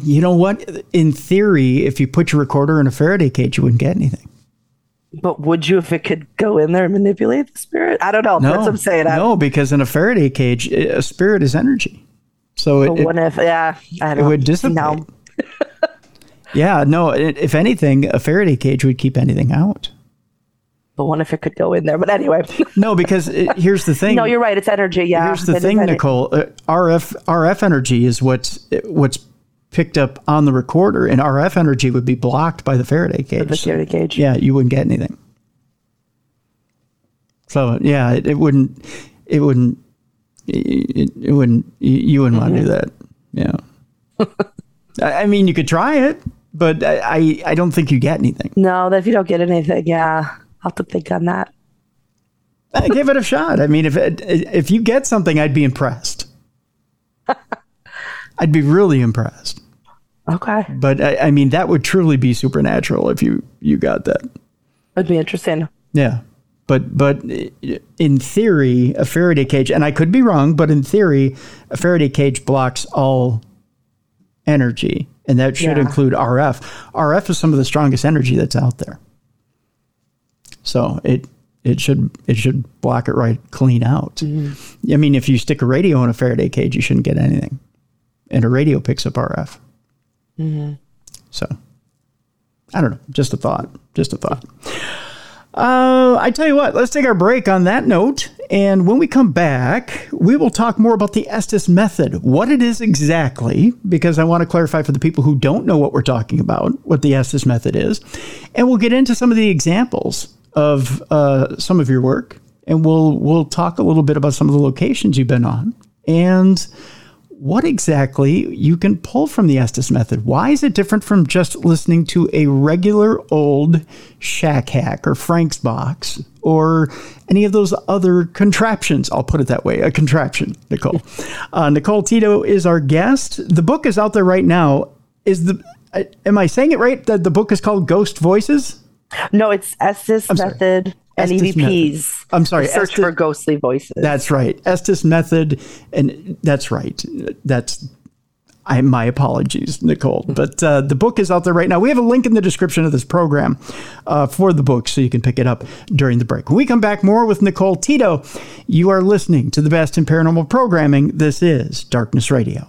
you know what? In theory, if you put your recorder in a Faraday cage, you wouldn't get anything. But would you if it could go in there and manipulate the spirit? I don't know. No, That's what I'm saying. No, because in a Faraday cage, a spirit is energy. So it, what if, yeah, I don't it would dissipate. No. yeah, no. If anything, a Faraday cage would keep anything out but what if it could go in there? But anyway. no, because it, here's the thing. No, you're right. It's energy. Yeah. Here's the thing, Nicole. Uh, RF RF energy is what's what's picked up on the recorder, and RF energy would be blocked by the Faraday cage. The Faraday cage. Yeah, you wouldn't get anything. So yeah, it, it wouldn't. It wouldn't. It, it wouldn't. You wouldn't mm-hmm. want to do that. Yeah. I mean, you could try it, but I, I don't think you get anything. No, that if you don't get anything, yeah. I'll have to think on that. I give it a shot. I mean, if it, if you get something, I'd be impressed. I'd be really impressed. Okay. But I, I, mean, that would truly be supernatural if you you got that. It'd be interesting. Yeah, but but in theory, a Faraday cage, and I could be wrong, but in theory, a Faraday cage blocks all energy, and that should yeah. include RF. RF is some of the strongest energy that's out there. So it it should it should block it right clean out. Mm-hmm. I mean, if you stick a radio in a Faraday cage, you shouldn't get anything, and a radio picks up RF. Mm-hmm. So I don't know. Just a thought. Just a thought. Uh, I tell you what, let's take our break on that note. And when we come back, we will talk more about the Estes method, what it is exactly, because I want to clarify for the people who don't know what we're talking about, what the Estes method is. And we'll get into some of the examples of uh, some of your work, and we'll we'll talk a little bit about some of the locations you've been on and what exactly you can pull from the Estes method. Why is it different from just listening to a regular old Shack Hack or Frank's Box or any of those other contraptions? I'll put it that way a contraption, Nicole. Uh, Nicole Tito is our guest. The book is out there right now. Is the uh, am I saying it right that the book is called Ghost Voices? No, it's Estes Method and Estes EVPs. Method. I'm sorry. Search Estes, for ghostly voices. That's right. Estes Method, and that's right. That's I, my apologies, Nicole. But uh, the book is out there right now. We have a link in the description of this program uh, for the book so you can pick it up during the break. When we come back, more with Nicole Tito. You are listening to the best in paranormal programming. This is Darkness Radio.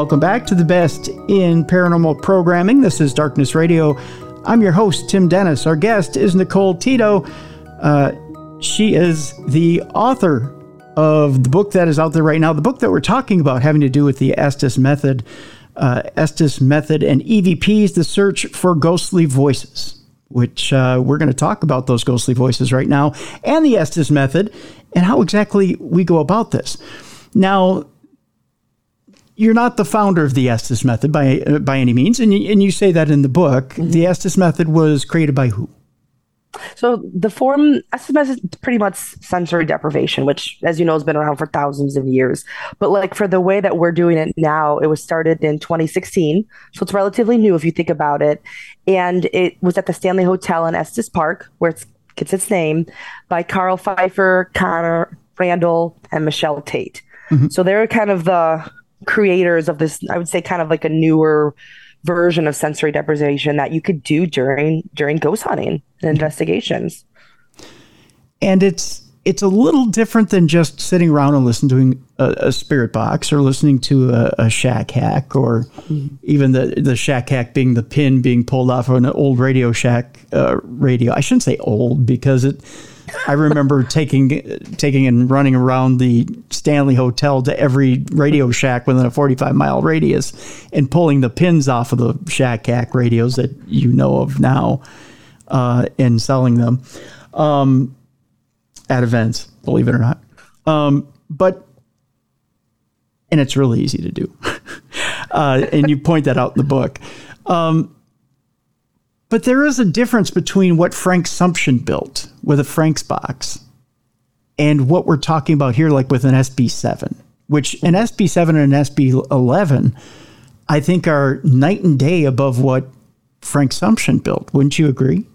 Welcome back to the best in paranormal programming. This is Darkness Radio. I'm your host, Tim Dennis. Our guest is Nicole Tito. Uh, she is the author of the book that is out there right now, the book that we're talking about having to do with the Estes method, uh, Estes method and EVPs, the search for ghostly voices, which uh, we're going to talk about those ghostly voices right now, and the Estes method and how exactly we go about this. Now, you're not the founder of the Estes method by uh, by any means, and you, and you say that in the book. Mm-hmm. The Estes method was created by who? So the form Estes method is pretty much sensory deprivation, which, as you know, has been around for thousands of years. But like for the way that we're doing it now, it was started in 2016, so it's relatively new if you think about it. And it was at the Stanley Hotel in Estes Park, where it gets its name, by Carl Pfeiffer, Connor Randall, and Michelle Tate. Mm-hmm. So they're kind of the creators of this i would say kind of like a newer version of sensory deprivation that you could do during during ghost hunting and investigations and it's it's a little different than just sitting around and listening to a, a spirit box or listening to a, a shack hack or mm-hmm. even the the shack hack being the pin being pulled off of an old radio shack uh, radio i shouldn't say old because it I remember taking taking and running around the Stanley Hotel to every Radio Shack within a 45 mile radius and pulling the pins off of the Shack Hack radios that you know of now uh, and selling them um, at events, believe it or not. Um, but and it's really easy to do, uh, and you point that out in the book. Um, but there is a difference between what Frank Sumption built with a Frank's box and what we're talking about here, like with an SB7, which an SB7 and an SB11, I think are night and day above what Frank Sumption built. Wouldn't you agree?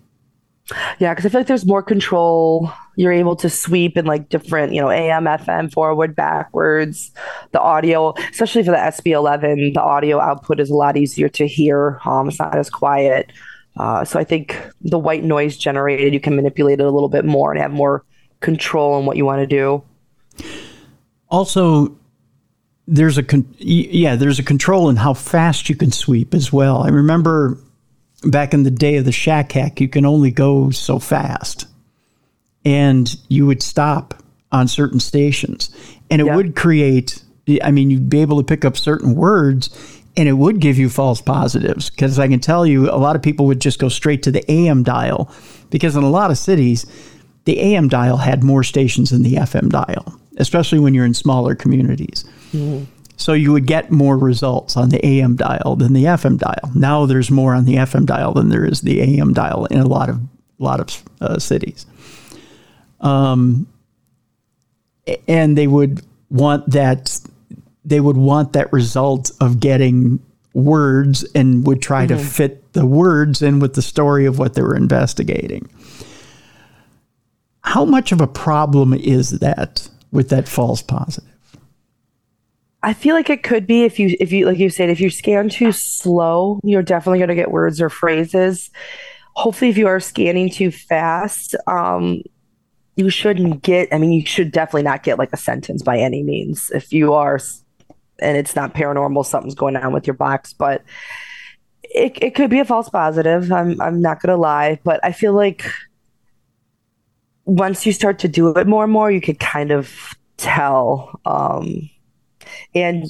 Yeah, because I feel like there's more control. You're able to sweep in like different, you know, AM, FM, forward, backwards. The audio, especially for the SB11, the audio output is a lot easier to hear. Um, it's not as quiet. Uh, so I think the white noise generated, you can manipulate it a little bit more and have more control on what you want to do. Also, there's a con- yeah, there's a control in how fast you can sweep as well. I remember back in the day of the shack hack, you can only go so fast, and you would stop on certain stations, and it would create. I mean, you'd be able to pick up certain words, and it would give you false positives because I can tell you a lot of people would just go straight to the AM dial because in a lot of cities, the AM dial had more stations than the FM dial, especially when you're in smaller communities. So you would get more results on the AM dial than the FM dial. Now there's more on the FM dial than there is the AM dial in a lot of lot of uh, cities. Um, and they would want that they would want that result of getting words and would try to Mhm. fit the words in with the story of what they were investigating. How much of a problem is that with that false positive? I feel like it could be if you if you like you said if you scan too slow, you're definitely going to get words or phrases. Hopefully, if you are scanning too fast, um, you shouldn't get. I mean, you should definitely not get like a sentence by any means. If you are, and it's not paranormal, something's going on with your box, but it it could be a false positive. I'm I'm not to lie, but I feel like once you start to do it more and more, you could kind of tell. Um, and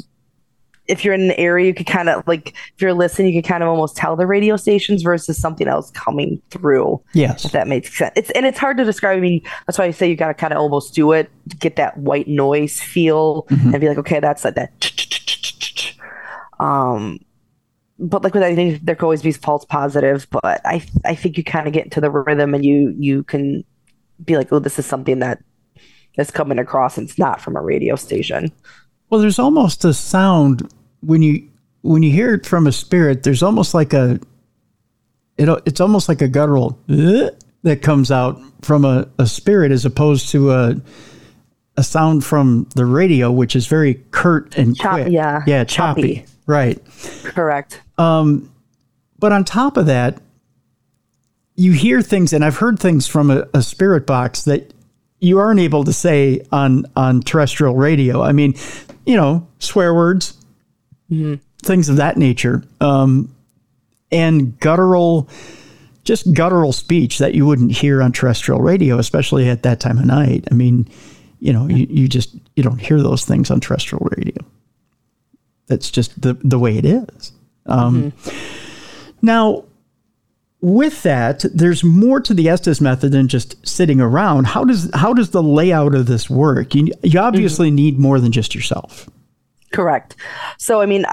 if you're in an area, you could kind of like, if you're listening, you could kind of almost tell the radio stations versus something else coming through. Yes. If that makes sense. It's, and it's hard to describe. I mean, that's why I say you got to kind of almost do it to get that white noise feel and be like, okay, that's like that. Um, but like with anything, there could always be false positives. But I, I think you kind of get into the rhythm and you, you can be like, oh, this is something that is coming across and it's not from a radio station. Well, there's almost a sound when you when you hear it from a spirit. There's almost like a it, it's almost like a guttural that comes out from a, a spirit as opposed to a a sound from the radio, which is very curt and Chop- quick. yeah, yeah, choppy. choppy. Right. Correct. Um, but on top of that, you hear things, and I've heard things from a, a spirit box that you aren't able to say on on terrestrial radio. I mean, you know, swear words, things of that nature, um, and guttural, just guttural speech that you wouldn't hear on terrestrial radio, especially at that time of night. I mean, you know, you, you just you don't hear those things on terrestrial radio. That's just the the way it is. Um, Now, with that, there's more to the Estes method than just sitting around. How does how does the layout of this work? You, you obviously need more than just yourself. Correct. So, I mean,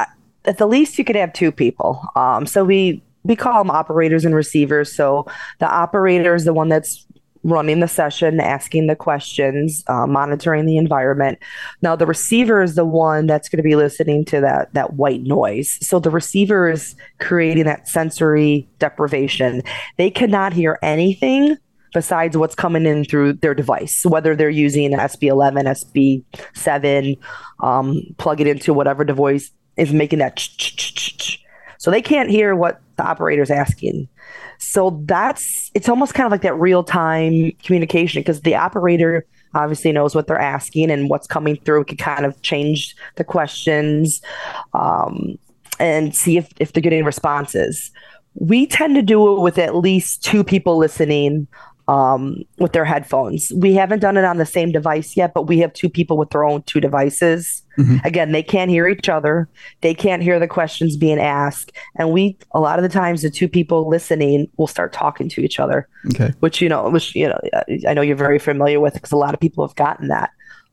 at the least, you could have two people. Um, so we we call them operators and receivers. So the operator is the one that's running the session, asking the questions, uh, monitoring the environment. Now the receiver is the one that's going to be listening to that that white noise. So the receiver is creating that sensory deprivation. They cannot hear anything besides what's coming in through their device, whether they're using an SB11, SB7, um, plug it into whatever device is making that. So they can't hear what the operator's asking. So that's it's almost kind of like that real time communication because the operator obviously knows what they're asking and what's coming through can kind of change the questions um, and see if, if they're getting responses. We tend to do it with at least two people listening um, with their headphones. We haven't done it on the same device yet, but we have two people with their own two devices. Again, they can't hear each other. They can't hear the questions being asked. And we, a lot of the times, the two people listening will start talking to each other, Okay. which, you know, which, you know, I know you're very familiar with because a lot of people have gotten that.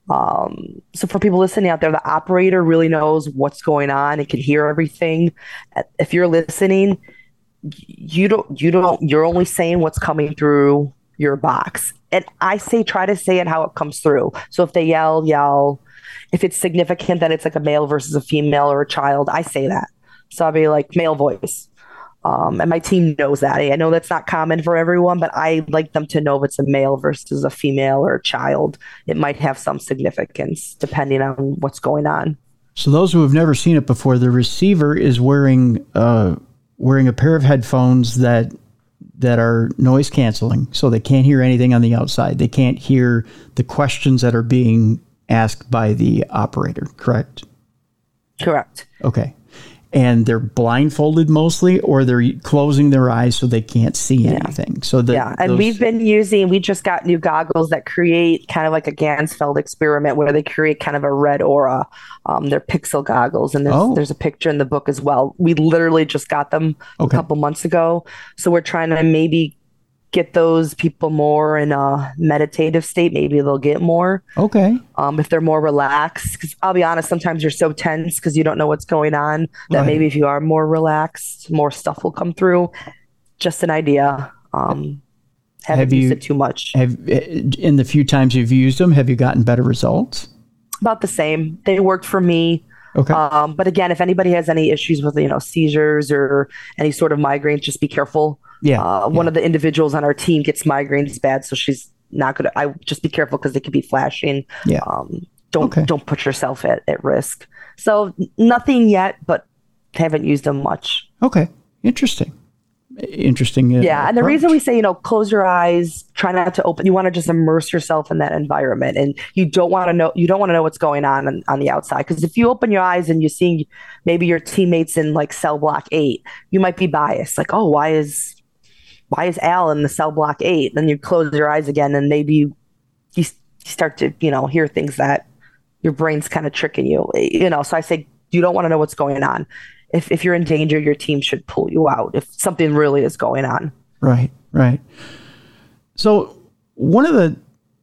Um, so for people listening out there, the operator really knows what's going on and can hear everything. If you're listening, you don't you don't you're only saying what's coming through your box. And i say try to say it how it comes through. So if they yell yell. If it's significant that it's like a male versus a female or a child. I say that. So i'll be like male voice. Um, and my team knows that. I know that's not common for everyone but i like them to know if it's a male versus a female or a child. It might have some significance depending on what's going on. So those who have never seen it before, the receiver is wearing uh, wearing a pair of headphones that that are noise canceling, so they can't hear anything on the outside. They can't hear the questions that are being asked by the operator. Correct. Correct. Okay. And they're blindfolded mostly, or they're closing their eyes so they can't see anything. So that yeah, and those- we've been using. We just got new goggles that create kind of like a Ganzfeld experiment, where they create kind of a red aura. Um, they're pixel goggles, and there's Oh. there's a picture in the book as well. We literally just got them Okay. a couple months ago, so we're trying to maybe get those people more in a meditative state. Maybe they'll get more okay. um, if they're more relaxed. Because I'll be honest, sometimes you're so tense because you don't know what's going on that Right. maybe if you are more relaxed, more stuff will come through. Just an idea. Um, haven't Have used you- it too much. Have in the few times you've used them, have you gotten better results? About the same. They worked for me. Okay. Um, but again, if anybody has any issues with you know seizures or any sort of migraines, just be careful. Yeah, Uh, One of the individuals on our team gets migraines bad, so she's not gonna. I just be careful because they could be flashing. Yeah. Um, don't don't put yourself at, at risk. So nothing yet, but haven't used them much. Okay. Interesting. Interesting. uh, Yeah, and the approach. reason we say you know close your eyes, try not to open. You want to just immerse yourself in that environment, and you don't want to know you don't want to know what's going on on, on the outside. Because if you open your eyes and you're seeing maybe your teammates in like cell block eight, you might be biased. Like, oh, why is why is Al in the cell block eight? Then you close your eyes again, and maybe you you start to you know hear things that your brain's kind of tricking you. You know, so I say you don't want to know what's going on. If if you're in danger, your team should pull you out. If something really is going on. Right, right. So one of the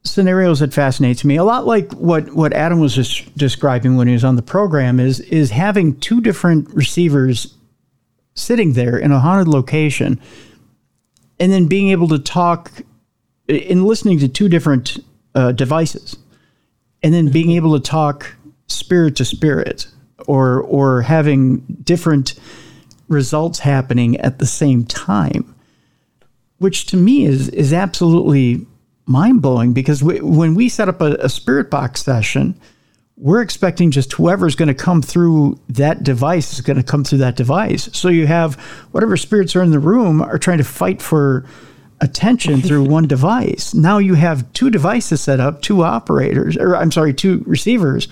scenarios that fascinates me, a lot like what what Adam was just describing when he was on the program, is is having two different receivers sitting there in a haunted location, and then being able to talk in listening to two different uh, devices, and then being able to talk spirit to spirit, or or having different results happening at the same time which to me is is absolutely mind blowing because we, when we set up a, a spirit box session, we're expecting just whoever's going to come through that device is going to come through that device. So you have whatever spirits are in the room are trying to fight for attention through one device. Now you have two devices set up, two operators, or I'm sorry, two receivers.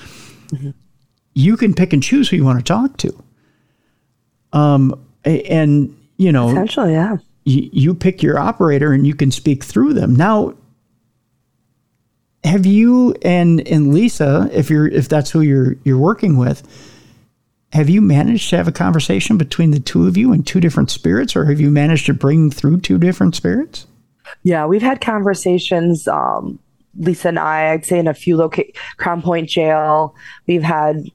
You can pick and choose who you want to talk to. Um, and you know, Essentially, yeah. you, you pick your operator and you can speak through them. Now, have you and and Lisa, if you're if that's who you're you're working with, have you managed to have a conversation between the two of you and two different spirits, or have you managed to bring through two different spirits? Yeah, we've had conversations. Um, Lisa and I, I'd say in a few loca- Crown Point Jail, we've had.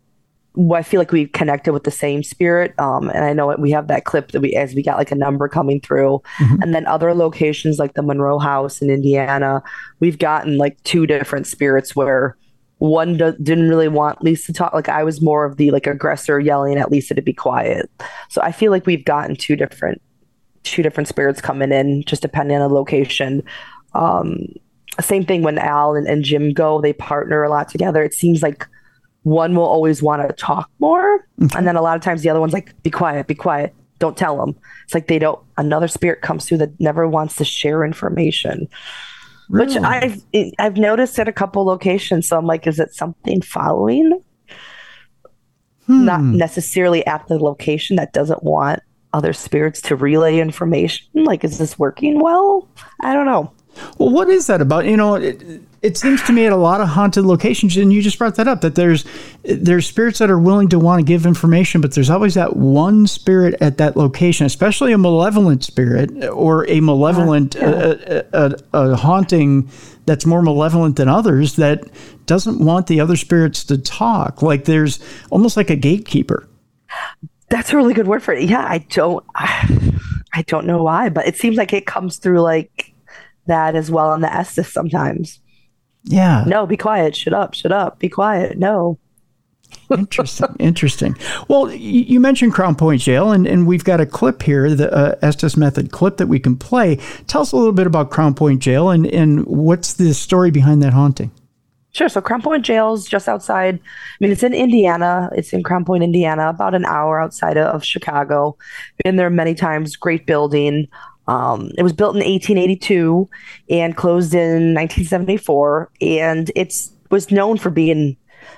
I feel like we've connected with the same spirit, um, and I know we have that clip that we as we got like a number coming through, and then other locations like the Monroe House in Indiana, we've gotten like two different spirits where one do- didn't really want Lisa to talk. Like I was more of the like aggressor yelling at Lisa to be quiet. So I feel like we've gotten two different two different spirits coming in, just depending on the location. Um, same thing when Al and, and Jim go, they partner a lot together. It seems like one will always want to talk more, and then a lot of times the other one's like, "Be quiet, be quiet, don't tell them." It's like they don't. Another spirit comes through that never wants to share information, which I've I've noticed at a couple locations. So I'm like, is it something following? Hmm. Not necessarily at the location that doesn't want other spirits to relay information. Like, is this working well? I don't know. Well, what is that about? You know, it, it seems to me at a lot of haunted locations, and you just brought that up that there's there's spirits that are willing to want to give information, but there's always that one spirit at that location, especially a malevolent spirit or a malevolent uh, a, a, a haunting that's more malevolent than others that doesn't want the other spirits to talk. Like there's almost like a gatekeeper. That's a really good word for it. Yeah, I don't, I don't know why, but it seems like it comes through like that as well on the Estes sometimes. Yeah. No, be quiet. Shut up. Shut up. Be quiet. No. interesting. Interesting. Well, you mentioned Crown Point Jail, and, and we've got a clip here, the uh, Estes Method clip that we can play. Tell us a little bit about Crown Point Jail and, and what's the story behind that haunting? Sure. So Crown Point Jail's just outside. I mean, it's in Indiana. It's in Crown Point, Indiana, about an hour outside of, of Chicago. Been there many times. Great building. Um, it was built in 1882 and closed in 1974, and it's was known for being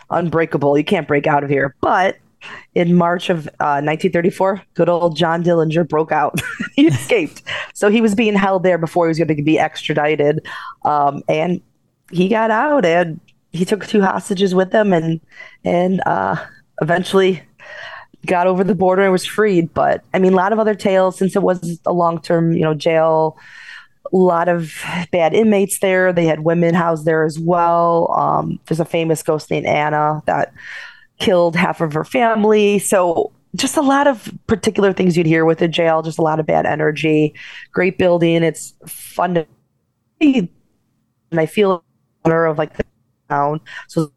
unbreakable. You can't break out of here. But in March of uh, 1934, good old John Dillinger broke out. he escaped. So he was being held there before he was going to be extradited. Um, and he got out and he took two hostages with him and, and uh, eventually got over the border and was freed. But I mean, a lot of other tales since it was a long term, you know, jail. A lot of bad inmates there. They had women housed there as well. Um, there's a famous ghost named Anna that killed half of her family. So just a lot of particular things you'd hear with the jail. Just a lot of bad energy. Great building. It's fun to see. and I feel honor of like the town. So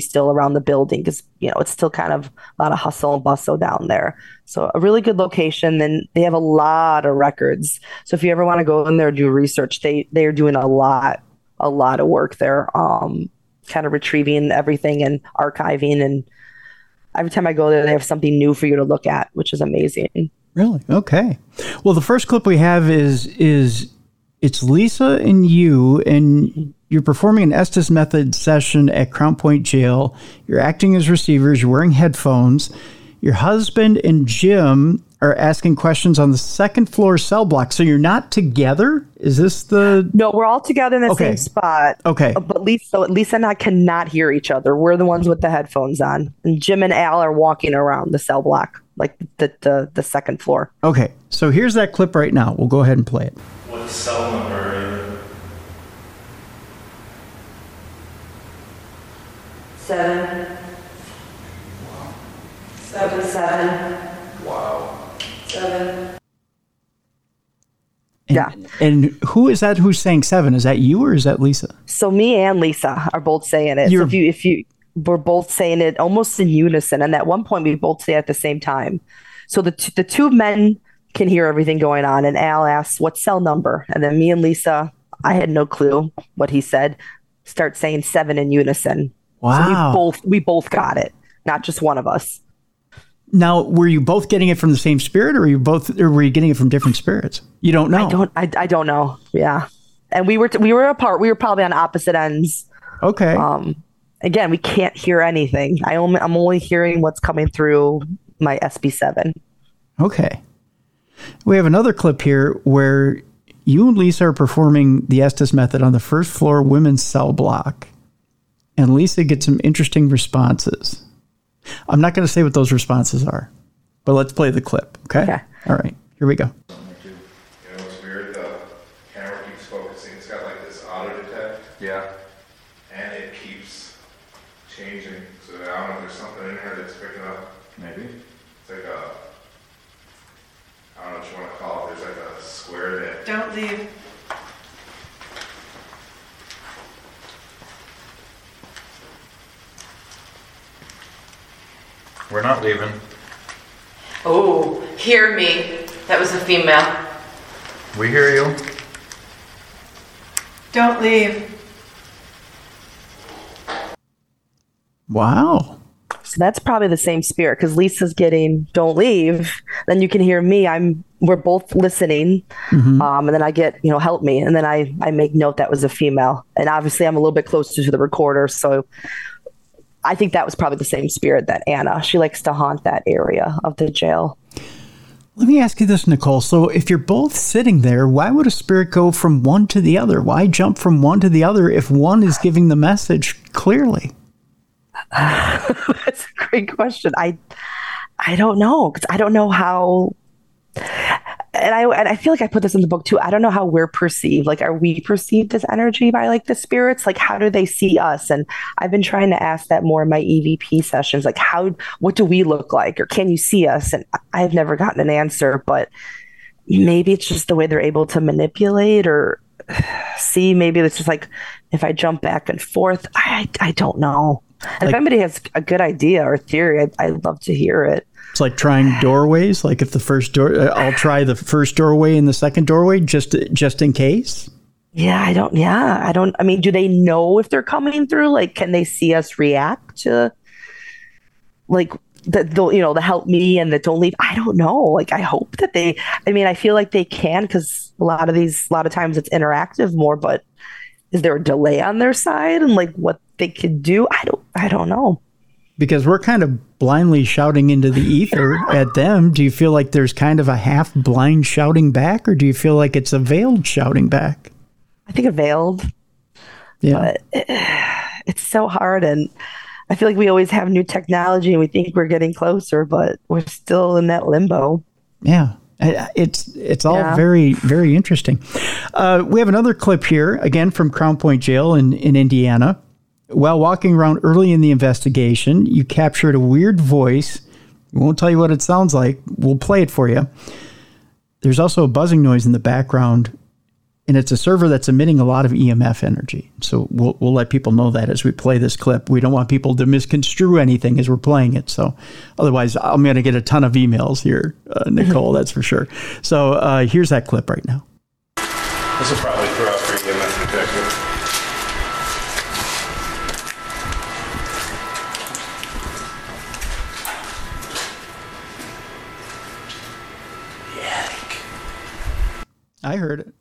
still around the building because you know it's still kind of a lot of hustle and bustle down there. So a really good location. Then they have a lot of records. So if you ever want to go in there and do research, they they are doing a lot a lot of work there. Um, kind of retrieving everything and archiving and every time I go there they have something new for you to look at, which is amazing. Really? Okay. Well, the first clip we have is is it's Lisa and you, and you're performing an Estes method session at Crown Point Jail. You're acting as receivers. You're wearing headphones. Your husband and Jim are asking questions on the second floor cell block. So you're not together? Is this the No, we're all together in the Okay. same spot. Okay. Uh, But Lisa, Lisa and I cannot hear each other. We're the ones with the headphones on. And Jim and Al are walking around the cell block, like the the, the second floor. Okay. So here's that clip right now. We'll go ahead and play it. What cell number are you? Seven. Seven, seven. Wow. Seven. yeah. And who is that who's saying seven? Is that you or is that Lisa? So me and Lisa are both saying it. You're- if you if you we're both saying it almost in unison, and at one point we both say it at the same time. So the t- the two men can hear everything going on, and Al asks what cell number, and then me and Lisa, I had no clue what he said, start saying seven in unison. So Wow. we both we both got it, not just one of us. Now, were you both getting it from the same spirit or were you both or were you getting it from different spirits? You don't know. I don't I, I don't know. Yeah, and we were t- we were apart. We were probably on opposite ends. Okay. Um, again, we can't hear anything. I only I'm only hearing what's coming through my SB7. Okay. We have another clip here where you and Lisa are performing the Estes method on the first floor women's cell block. And Lisa gets some interesting responses. I'm not going to say what those responses are, but let's play the clip. Okay. All right. Here we go. You know, it's weird. The camera keeps focusing. It's got like this auto detect. Yeah. And it keeps changing. So I don't know if there's something in there that's picking up. Maybe. It's like a. I don't know what you want to call it. There's like a square that. Don't leave. We're not leaving. Oh, hear me. That was a female. We hear you. Don't leave. Wow. So that's probably the same spirit because Lisa's getting "Don't leave." Then you can hear me. I'm. We're both listening, um, and then I get you know "Help me," and then I I make note that was a female, and obviously I'm a little bit closer to the recorder, so I think that was probably the same spirit that Anna. She likes to haunt that area of the jail. Let me ask you this, Nicole. So, if you're both sitting there, why would a spirit go from one to the other? Why jump from one to the other if one is giving the message clearly? That's a great question. I I don't know because I don't know how. And I and I feel like I put this in the book too. I don't know how we're perceived. Like, are we perceived as energy by like the spirits? Like, how do they see us? And I've been trying to ask that more in my EVP sessions. Like, how what do we look like, or can you see us? And I've never gotten an answer. But maybe it's just the way they're able to manipulate or see. Maybe it's just like if I jump back and forth. I I don't know. And if anybody has a good idea or theory, I'd, I'd love to hear it. It's like trying doorways. Like if the first door, uh, I'll try the first doorway and the second doorway just just in case. Yeah, I don't. Yeah, I don't. I mean, do they know if they're coming through? Like, can they see us react to? Like, the, they'll you know the help me and the don't leave i don't know like i hope that they i mean i feel like they can because a lot of these a lot of times it's interactive more but is there a delay on their side and like what they could do i don't i don't know because we're kind of blindly shouting into the ether at them do you feel like there's kind of a half blind shouting back or do you feel like it's a veiled shouting back i think a veiled yeah but it's so hard and I feel like we always have new technology and we think we're getting closer, but we're still in that limbo. Yeah. It's it's all yeah. very very interesting. Uh, we have another clip here again from Crown Point Jail in in Indiana. While walking around early in the investigation, you captured a weird voice. We won't tell you what it sounds like. We'll play it for you. There's also a buzzing noise in the background and it's a server that's emitting a lot of EMF energy. So we'll, we'll let people know that as we play this clip. We don't want people to misconstrue anything as we're playing it. So otherwise, I'm going to get a ton of emails here, uh, Nicole, that's for sure. So uh, here's that clip right now. I heard it.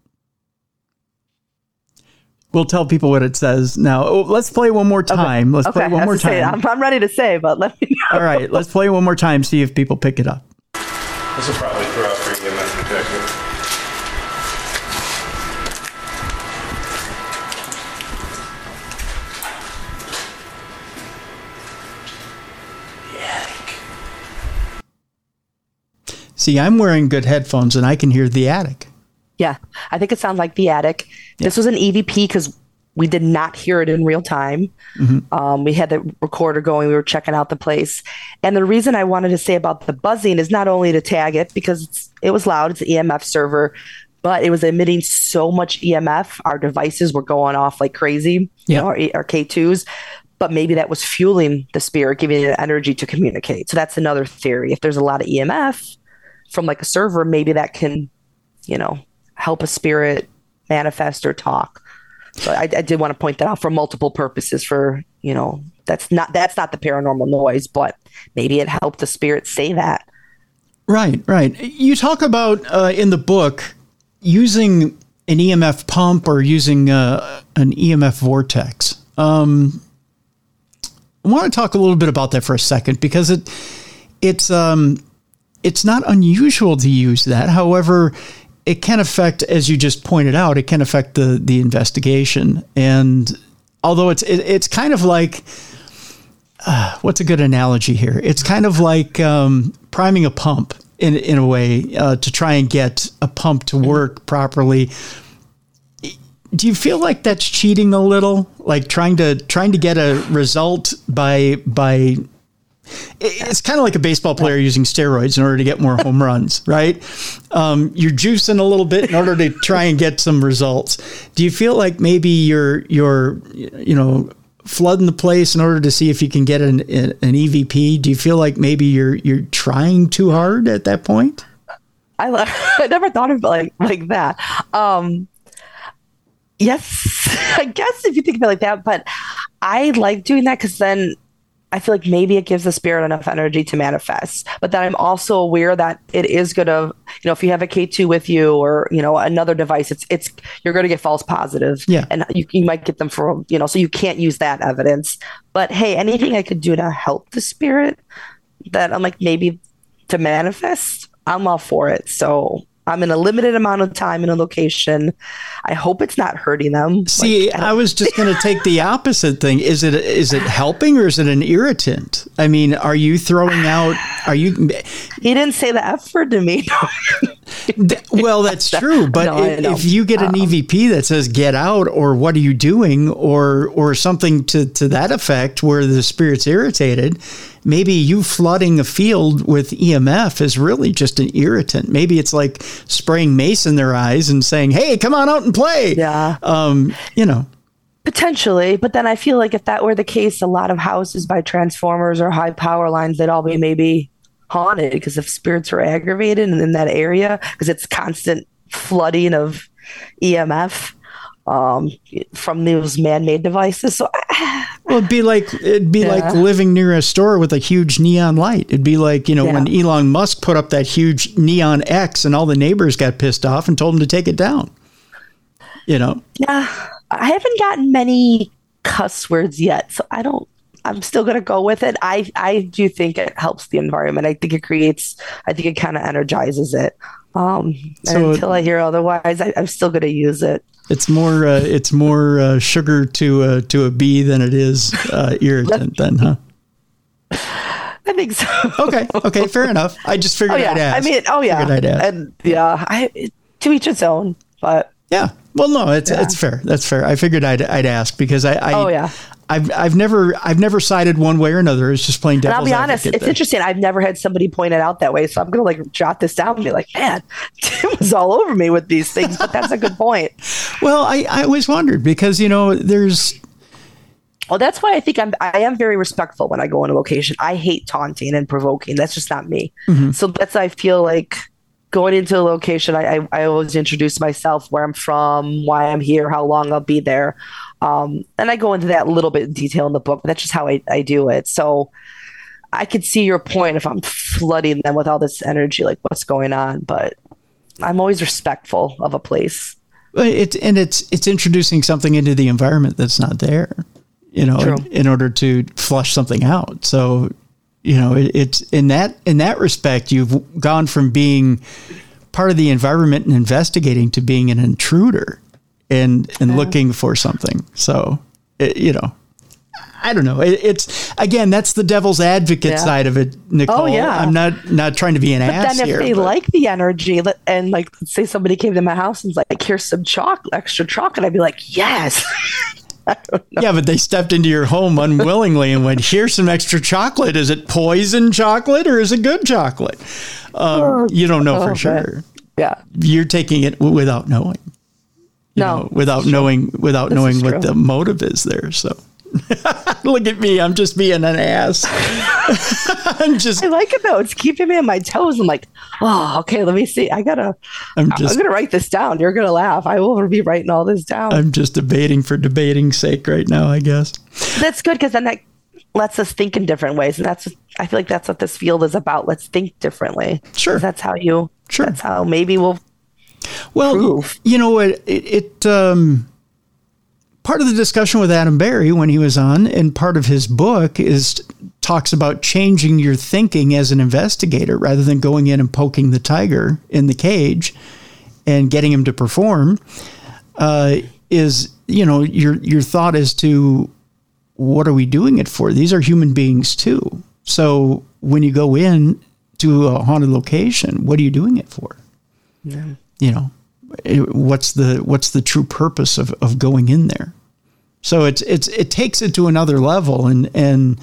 We'll tell people what it says now. Oh, let's play one more time. Okay. Let's okay. play one more time. Say, I'm, I'm, ready to say, but let me know. All right, let's play one more time. See if people pick it up. This will probably throw out for EMF detector. See, I'm wearing good headphones and I can hear the attic. Yeah, I think it sounds like the attic. Yeah. This was an EVP because we did not hear it in real time. Mm-hmm. Um, we had the recorder going. We were checking out the place, and the reason I wanted to say about the buzzing is not only to tag it because it was loud. It's an EMF server, but it was emitting so much EMF. Our devices were going off like crazy. Yeah. You know, our, our K2s. But maybe that was fueling the spirit, giving it energy to communicate. So that's another theory. If there's a lot of EMF from like a server, maybe that can, you know, help a spirit manifest or talk. So I, I did want to point that out for multiple purposes. For you know, that's not that's not the paranormal noise, but maybe it helped the spirit say that. Right, right. You talk about uh, in the book using an EMF pump or using uh, an EMF vortex. Um, I want to talk a little bit about that for a second because it it's um, it's not unusual to use that. However, it can affect, as you just pointed out, it can affect the the investigation. And although it's it, it's kind of like uh, what's a good analogy here? It's kind of like um, priming a pump in in a way uh, to try and get a pump to work properly. Do you feel like that's cheating a little, like trying to trying to get a result by by it's kind of like a baseball player using steroids in order to get more home runs, right? Um, you're juicing a little bit in order to try and get some results. Do you feel like maybe you're you're you know flooding the place in order to see if you can get an an EVP? Do you feel like maybe you're you're trying too hard at that point? I I never thought of it like like that. Um, yes, I guess if you think of it like that, but I like doing that because then I feel like maybe it gives the spirit enough energy to manifest. But then I'm also aware that it is going to, you know, if you have a K2 with you or, you know, another device, it's, it's, you're going to get false positive. Yeah. And you, you might get them for, you know, so you can't use that evidence. But hey, anything I could do to help the spirit that I'm like, maybe to manifest, I'm all for it. So I'm in a limited amount of time in a location. I hope it's not hurting them. See, like, I, I, was just going to take the opposite thing. Is it is it helping or is it an irritant? I mean, are you throwing out? Are you? He didn't say the F word to me. well, that's true. But no, if, if, you get an um, EVP that says "get out" or "what are you doing" or or something to to that effect, where the spirit's irritated, maybe you flooding a field with EMF is really just an irritant. Maybe it's like spraying mace in their eyes and saying, "Hey, come on out and play." Yeah. Um, you know. Potentially, but then I feel like if that were the case, a lot of houses by transformers or high power lines, they'd all be maybe haunted because if spirits are aggravated and in that area, because it's constant flooding of EMF um, from those man-made devices. So I, Well, it'd be like it'd be like living near a store with a huge neon light. It'd be like you know when Elon Musk put up that huge neon X, and all the neighbors got pissed off and told him to take it down. You know, Yeah, I haven't gotten many cuss words yet, so I don't. I'm still gonna go with it. I I do think it helps the environment. I think it creates. I think it kind of energizes it. Um, So- until I hear otherwise, I, I'm still gonna use it. it's more uh, it's more uh, sugar to uh, to a bee than it is uh, irritant. then, huh? I think so. Okay, okay, fair enough. I just figured oh yeah, I'd ask. I mean, oh yeah, Figured I'd ask. and yeah, I to each its own. But Yeah. Well, no, it's Yeah. it's fair. That's fair. I figured I'd I'd ask because I, I Oh, yeah. I've I've never I've never sided one way or another. It's just plain and devil's I'll be honest, it's there. interesting. I've never had somebody point it out that way, so I'm gonna like jot this down and be like, man, Tim was all over me with these things. But that's a good point. Well, I, I always wondered because you know there's Well, that's why I think I'm I am very respectful when I go on a location. I hate taunting and provoking. That's just not me. Mhm. So that's I feel like going into a location, I, I I always introduce myself, where I'm from, why I'm here, how long I'll be there. Um, and I go into that a little bit in detail in the book, but that's just how I, I do it. So I could see your point if I'm flooding them with all this energy, like what's going on, but I'm always respectful of a place. it and it's it's introducing something into the environment that's not there. You know, in, in order to flush something out. So you know it, it's in that in that respect you've gone from being part of the environment and investigating to being an intruder and and looking for something. So it, you know. I don't know. It, it's again, that's the devil's advocate Yeah. side of it, Nicole. Oh, yeah. I'm not not trying to be an But ass then if here. they but- like the energy and like say somebody came to my house and was like, here's some chocolate, extra chocolate, I'd be like, yes. Yeah, but they stepped into your home unwillingly and went, "Here's some extra chocolate. Is it poison chocolate or is it good chocolate?" Um, you don't know Oh, for sure. Yeah, You're taking it without knowing. You No, know, without knowing, without This knowing what true. the motive is there. So, look at me. I'm just being an ass. I'm just. I like it though. It's keeping me on my toes. I'm like, oh, okay, let me see. I gotta I'm just. I'm gonna write this down. You're gonna laugh. I will be writing all this down. I'm just debating for debating's sake right now. I guess. that's good because then that lets us think in different ways. And that's I feel like that's what this field is about. Let's think differently. Sure. That's how you Sure. that's how maybe we'll Well, you know what? It, it um, part of the discussion with Adam Berry when he was on, and part of his book is talks about changing your thinking as an investigator rather than going in and poking the tiger in the cage and getting him to perform. Uh, is you know your your thought as to what are we doing it for? These are human beings too. So when you go in to a haunted location, what are you doing it for? Yeah. You know what's the what's the true purpose of, of going in there? So it's it's it takes it to another level and and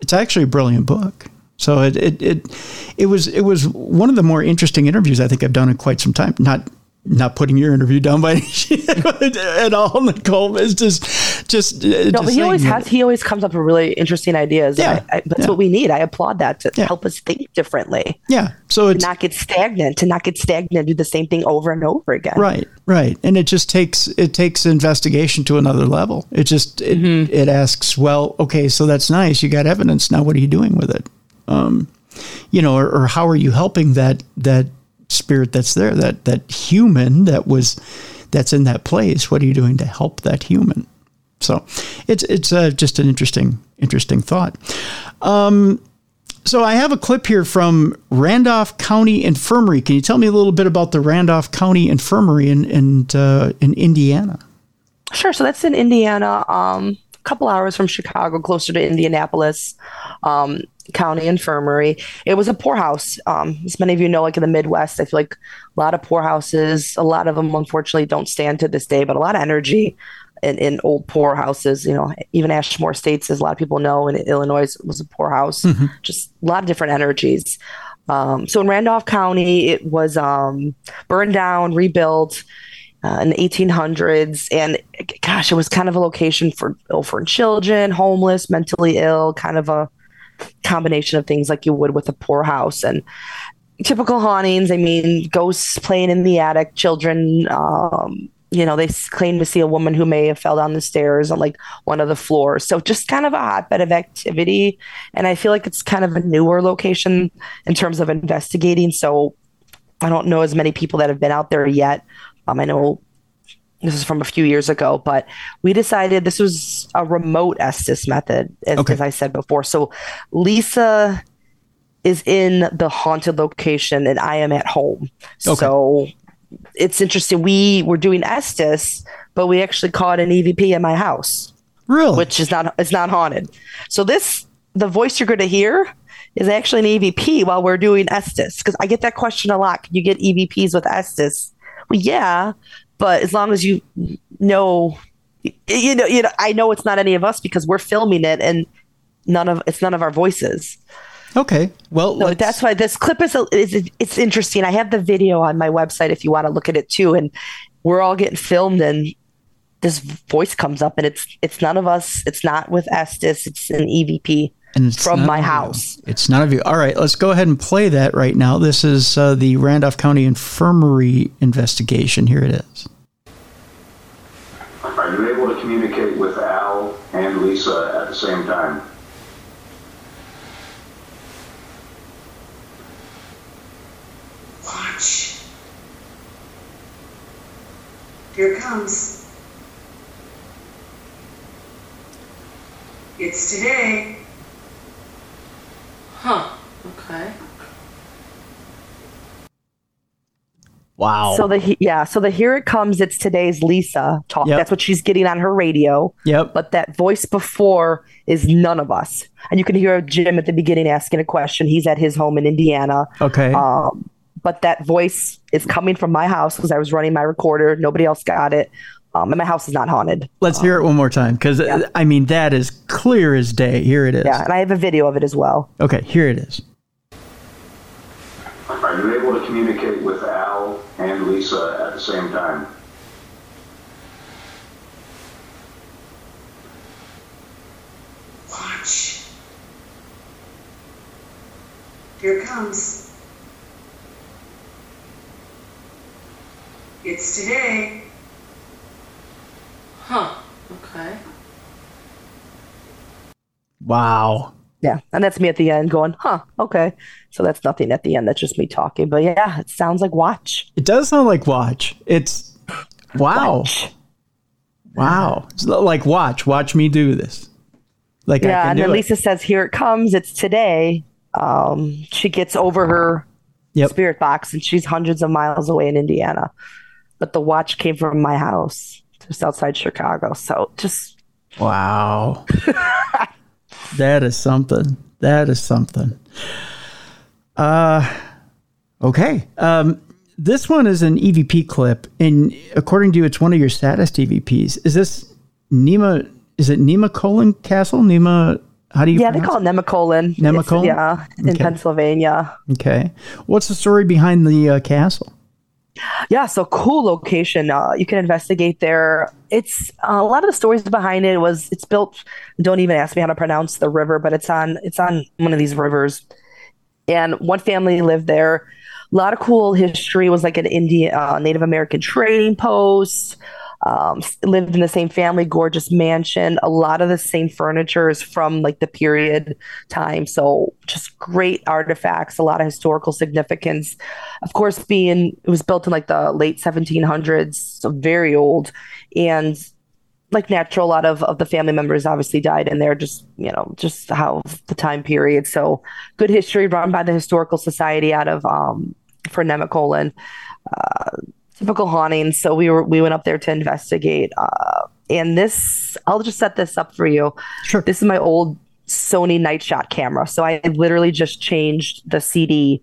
it's actually a brilliant book. So it it it, it was it was one of the more interesting interviews i think i've done in quite some time. Not not putting your interview down by at all nicole it's just just uh, No, just but he always has. he always comes up with really interesting ideas. Yeah, I, I, that's yeah. what we need. I applaud that to Yeah. help us think differently. yeah so To it's not get stagnant. To not get stagnant. Do the same thing over and over again. Right, right, and it just takes it takes investigation to another level. It just it, it asks, well, okay, so that's nice. You got evidence. Now, what are you doing with it? Um, you know, or, or how are you helping that that spirit that's there, that that human that was that's in that place? What are you doing to help that human? So, it's it's uh, just an interesting interesting thought. Um, so I have a clip here from Randolph County Infirmary. Can you tell me a little bit about the Randolph County Infirmary in in, uh, in Indiana? Sure. So that's in Indiana, um, couple hours from Chicago, closer to Indianapolis um, County Infirmary. It was a poorhouse. Um, as many of you know, like in the Midwest, I feel like a lot of poorhouses, a lot of them unfortunately don't stand to this day, but a lot of energy in, in old poorhouses. You know, even Ashmore Estates, as a lot of people know, in Illinois was a poorhouse. Just a lot of different energies. Um, so in Randolph County, it was um, burned down, rebuilt uh, in the 1800s. And gosh, it was kind of a location for orphan children, homeless, mentally ill, kind of a combination of things like you would with a poorhouse. And typical hauntings, I mean, ghosts playing in the attic, children, um, you know, they claim to see a woman who may have fell down the stairs on like one of the floors. So just kind of a hotbed of activity. And I feel like it's kind of a newer location in terms of investigating. So I don't know as many people that have been out there yet. Um, I know this is from a few years ago, but we decided this was a remote Estes method, as, as I said before. So Lisa is in the haunted location and I am at home. So it's interesting. We were doing Estes, but we actually caught an EVP in my house. Really? Which is not it's not haunted. So this the voice you're gonna hear is actually an EVP while we're doing Estes. Because I get that question a lot. Can you get EVPs with Estes? Well, yeah, but as long as you know you know, you know, I know it's not any of us because we're filming it and none of it's none of our voices. Okay. Well, So that's why this clip is, a, is it's interesting. I have the video on my website if you want to look at it too, and we're all getting filmed, and this voice comes up, and it's it's none of us. It's not with Estes. It's an EVP And it's from my of you. house. It's none of you. All right, let's go ahead and play that right now. This is uh, the Randolph County Infirmary investigation. Here it is. Are you able to communicate with Al and Lisa at the same time? Watch. Here it comes. It's today. Huh. Okay. Wow. So the yeah, so the here it comes. It's today's Lisa talk. Yep. That's what she's getting on her radio. Yep. But that voice before is none of us, and you can hear Jim at the beginning asking a question. He's at his home in Indiana. Okay. Um, but that voice is coming from my house because I was running my recorder. Nobody else got it. Um, and my house is not haunted. Let's hear it one more time because I mean that is clear as day. Here it is. Yeah, and I have a video of it as well. Okay, here it is. Are you able to communicate with Al and Lisa at the same time? Watch. Here it comes. It's today. Huh. Okay. Wow. Yeah, and that's me at the end going, huh, okay. So that's nothing at the end. That's just me talking. But yeah, it sounds like watch. It does sound like watch. It's wow. Wow. It's like watch. Watch me do this. Like I yeah, can and do then it. Lisa says, "Here it comes. It's today." Um, she gets over her Yep. spirit box, and she's hundreds of miles away in Indiana. But the watch came from my house, just outside Chicago. So just Wow. that is something. That is something. Uh okay. Um this one is an EVP clip and according to you it's one of your saddest EVPs. Is this Nema is it Nemacolin Castle? Nema how do you yeah, they call it Nemacolin. It's- Nemacolin? Yeah, in Okay. Pennsylvania. Okay. What's the story behind the uh, castle? Yeah, so cool location. Uh, you can investigate there. It's uh, a lot of the stories behind it was it's built. Don't even ask me how to pronounce the river, but it's on it's on one of these rivers. And one family lived there. A lot of cool history. It was like an Indian uh, Native American trading post. Um, lived in the same family, gorgeous mansion. A lot of the same furniture is from like the period time. So just great artifacts, a lot of historical significance. Of course, being it was built in like the late 1700s, so very old, and like natural, a lot of, of the family members obviously died in there, just you know, just how the time period. So good history run by the Historical Society out of um for Nemacolin. Uh, typical haunting. So we were we went up there to investigate. Uh, and this, I'll just set this up for you. Sure. This is my old Sony Night Shot camera. So I literally just changed the CD.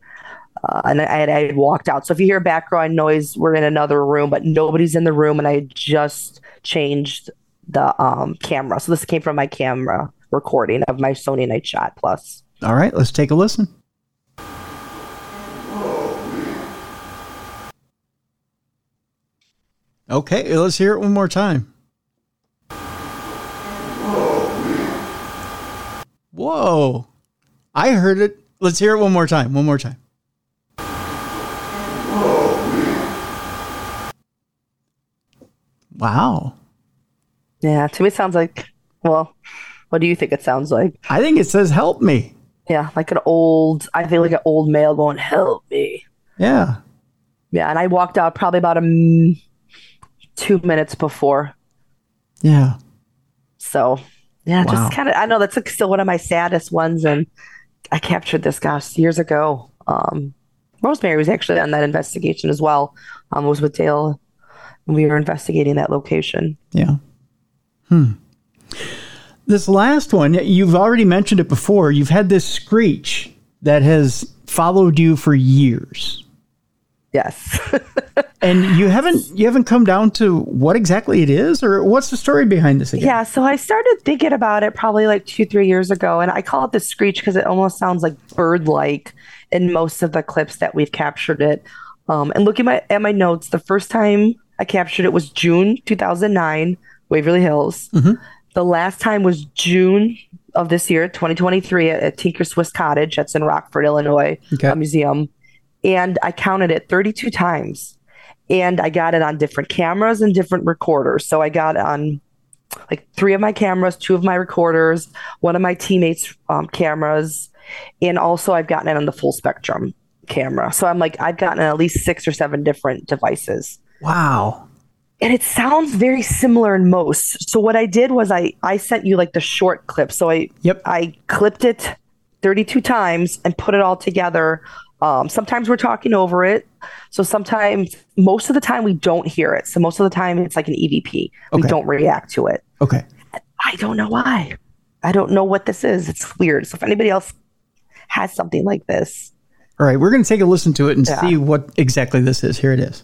Uh, and I had, I had walked out. So if you hear background noise, we're in another room, but nobody's in the room, and I just changed the um, camera. So this came from my camera recording of my Sony Night Shot Plus. All right, let's take a listen. Okay, let's hear it one more time. Whoa. I heard it. Let's hear it one more time. One more time. Wow. Yeah, to me it sounds like well, what do you think it sounds like? I think it says help me. Yeah, like an old I think like an old male going, Help me. Yeah. Yeah, and I walked out probably about a two minutes before. Yeah. So yeah, Wow. just kind of I know that's like still one of my saddest ones, and I captured this gosh years ago. Um, Rosemary was actually on that investigation as well. Um, was with Dale when we were investigating that location. Yeah. Hmm. This last one, you've already mentioned it before. You've had this screech that has followed you for years. Yes. and you haven't you haven't come down to what exactly it is or what's the story behind this again? Yeah, so I started thinking about it probably like two, three years ago, and I call it the screech because it almost sounds like bird-like in most of the clips that we've captured it. Um, and looking at my, at my notes, the first time I captured it was June 2009, Waverly Hills. The last time was June of this year, 2023, at, at Tinker Swiss Cottage. That's in Rockford, Illinois, Okay. a museum. And I counted it 32 times. And I got it on different cameras and different recorders. So I got on like three of my cameras, two of my recorders, one of my teammates' um, cameras, and also I've gotten it on the full spectrum camera. So I'm like, I've gotten at least six or seven different devices. Wow. And it sounds very similar in most. So what I did was I I sent you like the short clip. So I yep. I clipped it 32 times and put it all together. Um, sometimes we're talking over it. So sometimes, most of the time, we don't hear it. So most of the time, it's like an EVP. We don't react to it. Okay. I don't know why. I don't know what this is. It's weird. So if anybody else has something like this, All right, we're going to take a listen to it and Yeah. see what exactly this is. Here it is.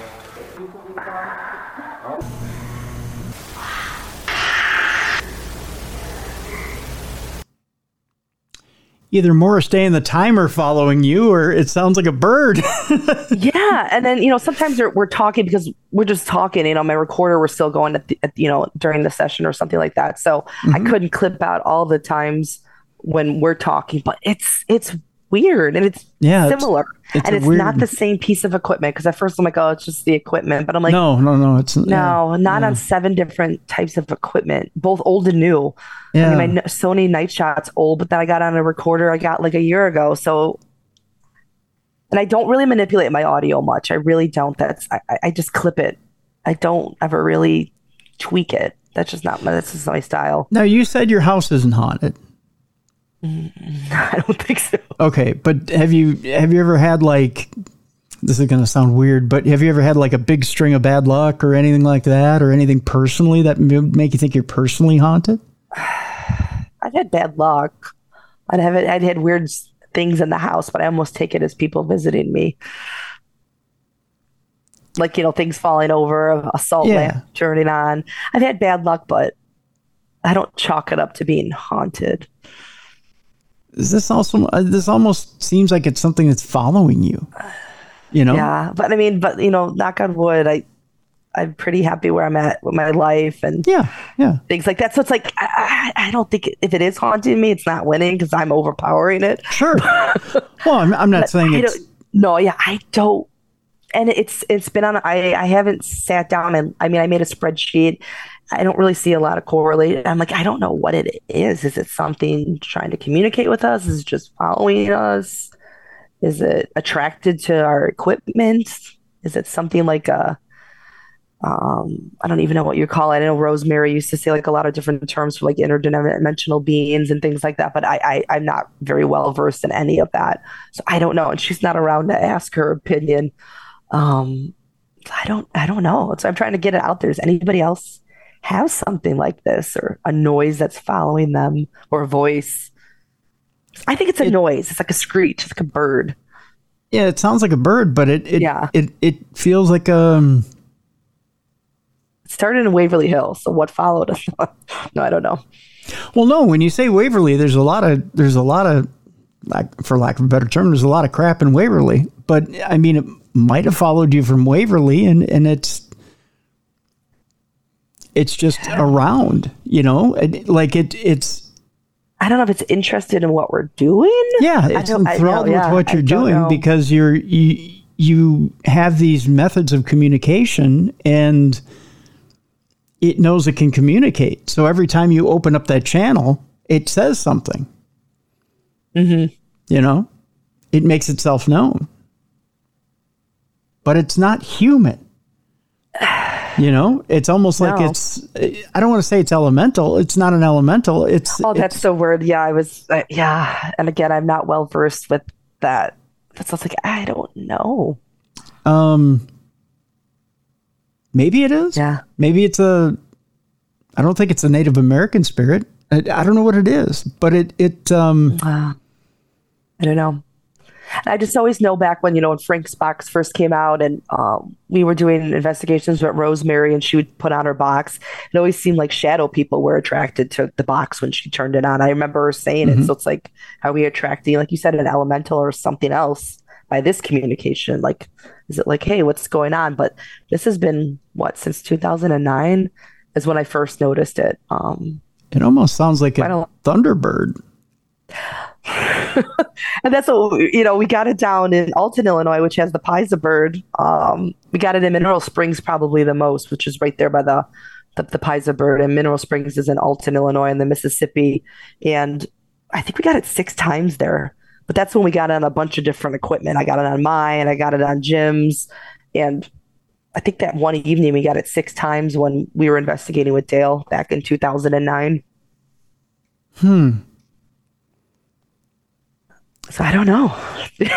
Either Morris Day and the timer following you, or it sounds like a bird. yeah. And then, you know, sometimes we're, we're talking because we're just talking, you know, my recorder, we're still going at, the, at you know, during the session or something like that. So I Mhm. couldn't clip out all the times when we're talking, but it's, it's weird and it's Yeah, similar. it's and a it's not the same piece of equipment. Cause at first I'm like, oh, it's just the equipment. But I'm like, no, no, no. It's no, not yeah. on seven different types of equipment, both old and new. I Yeah. mean, my Sony Night Shot's old, but then I got on a recorder I got like a year ago. So, and I don't really manipulate my audio much. I really don't. That's I, I- I just clip it. I don't ever really tweak it. That's just not my. That's just my style. Now you said your house isn't haunted. I don't think so. Okay, but have you have you ever had like this is going to sound weird, but have you ever had like a big string of bad luck or anything like that, or anything personally that make you think you're personally haunted? I've had bad luck. I'd have it. I'd had weird things in the house, but I almost take it as people visiting me. Like you know, things falling over, a salt Yeah. lamp turning on. I've had bad luck, but I don't chalk it up to being haunted. Is this also uh, this almost seems like it's something that's following you? You know? Yeah, but I mean, but you know, knock on wood, I I'm pretty happy where I'm at with my life and yeah, yeah, things like that. So it's like I, I don't think if it is haunting me, it's not winning because I'm overpowering it. Sure. well, I'm, I'm not saying I it's no, yeah, I don't. And it's it's been on. I I haven't sat down and I mean I made a spreadsheet. I don't really see a lot of correlate. I'm like I don't know what it is. Is it something trying to communicate with us? Is it just following us? Is it attracted to our equipment? Is it something like a um, I don't even know what you call it. I know Rosemary used to say like a lot of different terms for like interdimensional beings and things like that, but I, I I'm not very well versed in any of that, so I don't know. And she's not around to ask her opinion. Um, I don't I don't know. So I'm trying to get it out there. Is anybody else have something like this or a noise that's following them or a voice? I think it's a noise. It's like a screech. It's like a bird. Yeah, it sounds like a bird, but it it Yeah. it, it feels like um It started in Waverly Hills. So what followed us? no, I don't know. well no, when you say Waverly, there's a lot of there's a lot of like for lack of a better term, there's a lot of crap in Waverly. But I mean it might have followed you from Waverly and and it's it's just around, you know? It, like it it's I don't know if it's interested in what we're doing. Yeah, it's enthralled know, with yeah, what you're doing know. because you're you you have these methods of communication and it knows it can communicate. So every time you open up that channel, it says something. Mm-hmm. You know, it makes itself known, but it's not human. You know, it's almost like it's. I don't want to say it's elemental. It's not an elemental. It's Oh, that's the word. Yeah, I was. Uh, yeah, and again, I'm not well versed with that. That's also like I don't know. Um, maybe it is. Yeah. Maybe it's a. I don't think it's a Native American spirit. I, I don't know what it is, but it it um. I don't know. I just always know back when you know when Frank's box first came out, and um, we were doing investigations with Rosemary, and she would put on her box. It always seemed like shadow people were attracted to the box when she turned it on. I remember her saying it. Mhm. So it's like, are we attracting, like you said, an elemental or something else by this communication? Like, is it like, hey, what's going on? But this has been what since 2009 is when I first noticed it. Um, It almost sounds like a thunderbird. and that's what you know. We got it down in Alton, Illinois, which has the Piasa bird. Um, we got it in Mineral Springs probably the most, which is right there by the the, the Piasa bird. And Mineral Springs is in Alton, Illinois, in the Mississippi. And I think we got it six times there. But that's when we got on a bunch of different equipment. I got it on mine. I got it on Jim's, and I think that one evening we got it six times when we were investigating with Dale back in 2009. Hmm. So I don't know.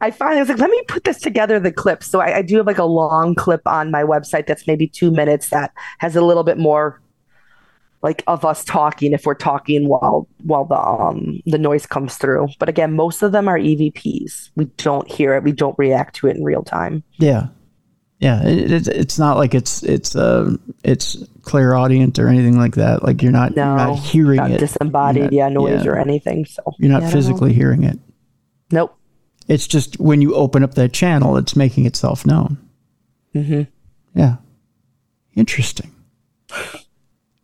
I finally was like, let me put this together, the clips. So I, I do have like a long clip on my website that's maybe two minutes that has a little bit more like of us talking if we're talking while while the um the noise comes through. But again, most of them are EVPs. We don't hear it. We don't react to it in real time. Yeah, yeah. It, it, it's not like it's it's uh it's clairaudient or anything like that. Like you're not you're not hearing not it. disembodied, You're yeah, noise yeah. or anything. So You're not yeah, I don't know. physically hearing it. Nope. It's just when you open up that channel, it's making itself known. Mm-hmm. Yeah. Interesting.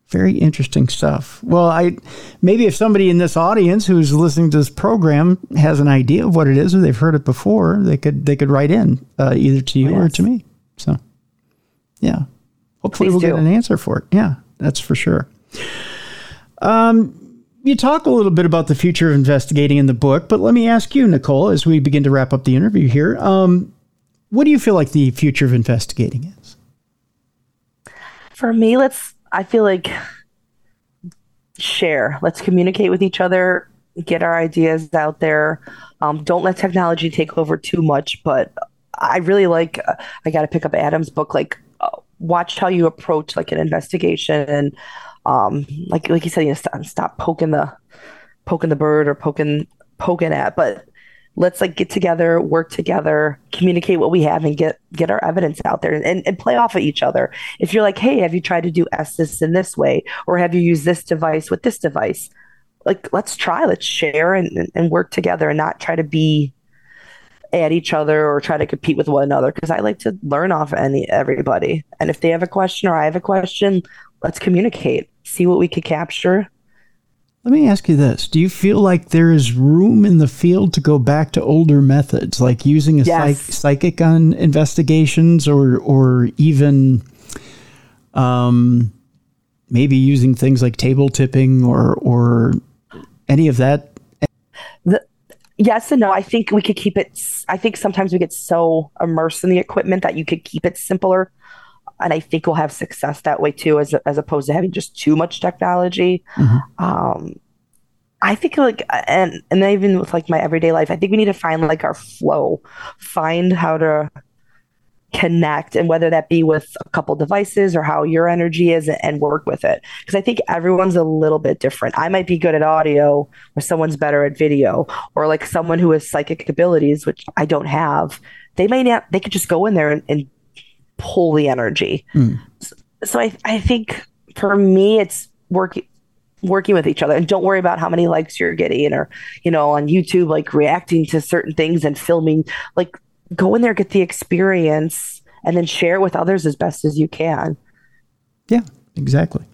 Very interesting stuff. Well, I maybe if somebody in this audience who's listening to this program has an idea of what it is or they've heard it before, they could they could write in uh, either to you or to me. So, yeah. Hopefully Please we'll get an answer for it. Yeah, that's for sure. Um, you talk a little bit about the future of investigating in the book, but let me ask you, Nicole, as we begin to wrap up the interview here, um, what do you feel like the future of investigating is? for me let's i feel like share let's communicate with each other get our ideas out there um, don't let technology take over too much but i really like uh, i got to pick up adam's book like uh, watch how you approach like an investigation and um, like like you said you know, stop, stop poking the poking the bird or poking poking at but let's like get together work together communicate what we have and get get our evidence out there and, and play off of each other. If you're like hey have you tried to do estes in this way? Or have you used this device with this device? Like let's try let's share and- and work together and not try to be at each other or try to compete with one another because i like to learn off any everybody and if they have a question or i have a question let's communicate see what we could capture Let me ask you this. Do you feel like there is room in the field to go back to older methods, like using a Yes. psych- psychic on investigations or or even um, maybe using things like table tipping or or any of that? the, yes and no. I think we could keep it. i think sometimes we get so immersed in the equipment that you could keep it simpler, and I think we'll have success that way too, as as opposed to having just too much technology. Um, I think like and and even with like my everyday life, I think we need to find like our flow, find how to connect and whether that be with a couple devices or how your energy is and work with it. Because i think everyone's a little bit different. I might be good at audio or someone's better at video or like someone who has psychic abilities which i don't have they may not they could just go in there and, and pull the energy. Hmm. so I, I think for me it's working working with each other. And don't worry about how many likes you're getting or you know on youtube like reacting to certain things and filming like go in there get the experience and then share it with others as best as you can Yeah, exactly.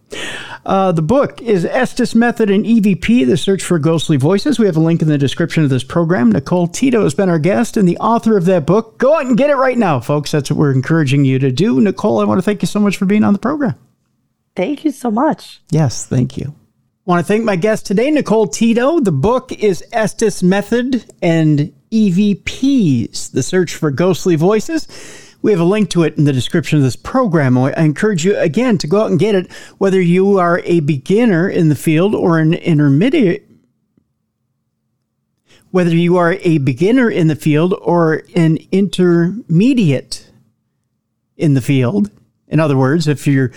Uh, the book is Estes Method and EVP, The Search for Ghostly Voices. We have a link in the description of this program. Nicole Tito has been our guest and the author of that book. Go out and get it right now, folks. That's what we're encouraging you to do. Nicole, I want to thank you so much for being on the program. thank you so much Yes, thank you. Want to thank my guest today, Nicole Tito. The book is Estes Method and EVPs, The Search for Ghostly Voices. We have a link to it in the description of this program. I encourage you again to go out and get it, whether you are a beginner in the field or an intermediate. Whether you are a beginner in the field or an intermediate in the field. In other words, if you're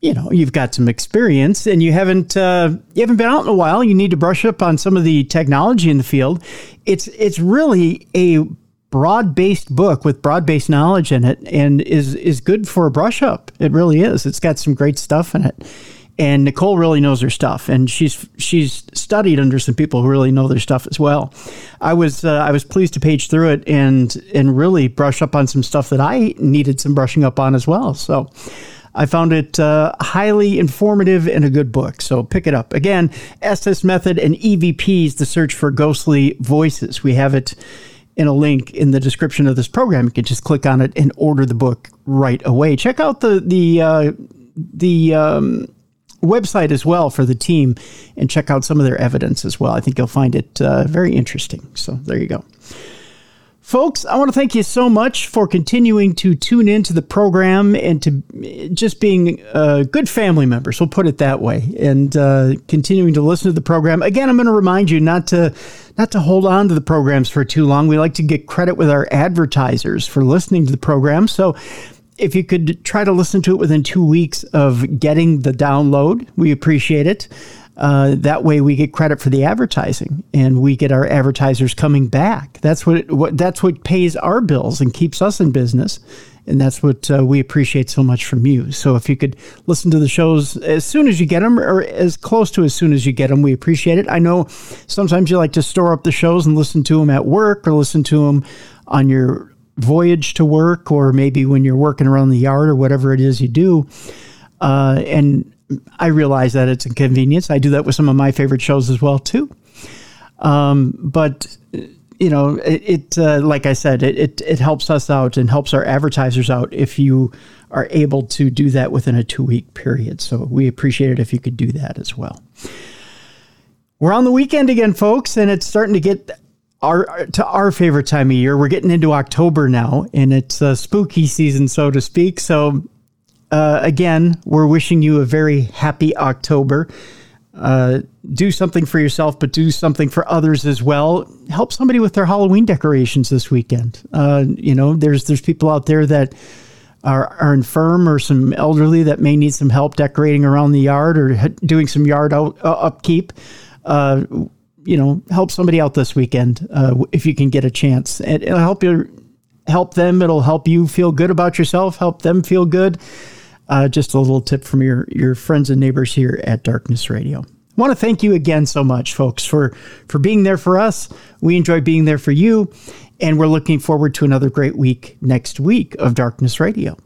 you know you've got some experience and you haven't uh, you haven't been out in a while. You need to brush up on some of the technology in the field. It's it's really a broad-based book with broad-based knowledge in it and is is good for a brush up. It really is. It's got some great stuff in it. And Nicole really knows her stuff and she's she's studied under some people who really know their stuff as well. I was uh, I was pleased to page through it and and really brush up on some stuff that I needed some brushing up on as well. So I found it uh, highly informative and a good book. So pick it up. Again, Estes Method and EVPs, the search for ghostly voices. We have it in a link in the description of this program. You can just click on it and order the book right away. Check out the the uh, the um, website as well for the team and check out some of their evidence as well. I think you'll find it uh, very interesting. So there you go. Folks, I want to thank you so much for continuing to tune into the program and to just being uh, good family members. We'll put it that way, and uh, continuing to listen to the program. Again, I'm going to remind you not to not to hold on to the programs for too long. We like to get credit with our advertisers for listening to the program. So, if you could try to listen to it within two weeks of getting the download, we appreciate it. Uh, that way, we get credit for the advertising, and we get our advertisers coming back. That's what, what that's what pays our bills and keeps us in business, and that's what uh, we appreciate so much from you. So, if you could listen to the shows as soon as you get them, or as close to as soon as you get them, we appreciate it. I know sometimes you like to store up the shows and listen to them at work, or listen to them on your voyage to work, or maybe when you're working around the yard, or whatever it is you do. Uh, and I realize that it's a convenience. I do that with some of my favorite shows as well too. Um, but you know, it, it uh, like I said, it, it it helps us out and helps our advertisers out if you are able to do that within a two week period. So we appreciate it if you could do that as well. We're on the weekend again, folks, and it's starting to get our to our favorite time of year. We're getting into October now, and it's uh, spooky season, so to speak. So uh, again, we're wishing you a very happy October. Uh, do something for yourself, but do something for others as well. Help somebody with their Halloween decorations this weekend. Uh, you know, there's there's people out there that are, are infirm or some elderly that may need some help decorating around the yard or doing some yard out, uh, upkeep. Uh, you know, help somebody out this weekend uh, if you can get a chance. And it'll help you help them. It'll help you feel good about yourself. Help them feel good. Uh, just a little tip from your your friends and neighbors here at Darkness Radio. I want to thank you again so much, folks, for for being there for us. We enjoy being there for you, and we're looking forward to another great week next week of Darkness Radio.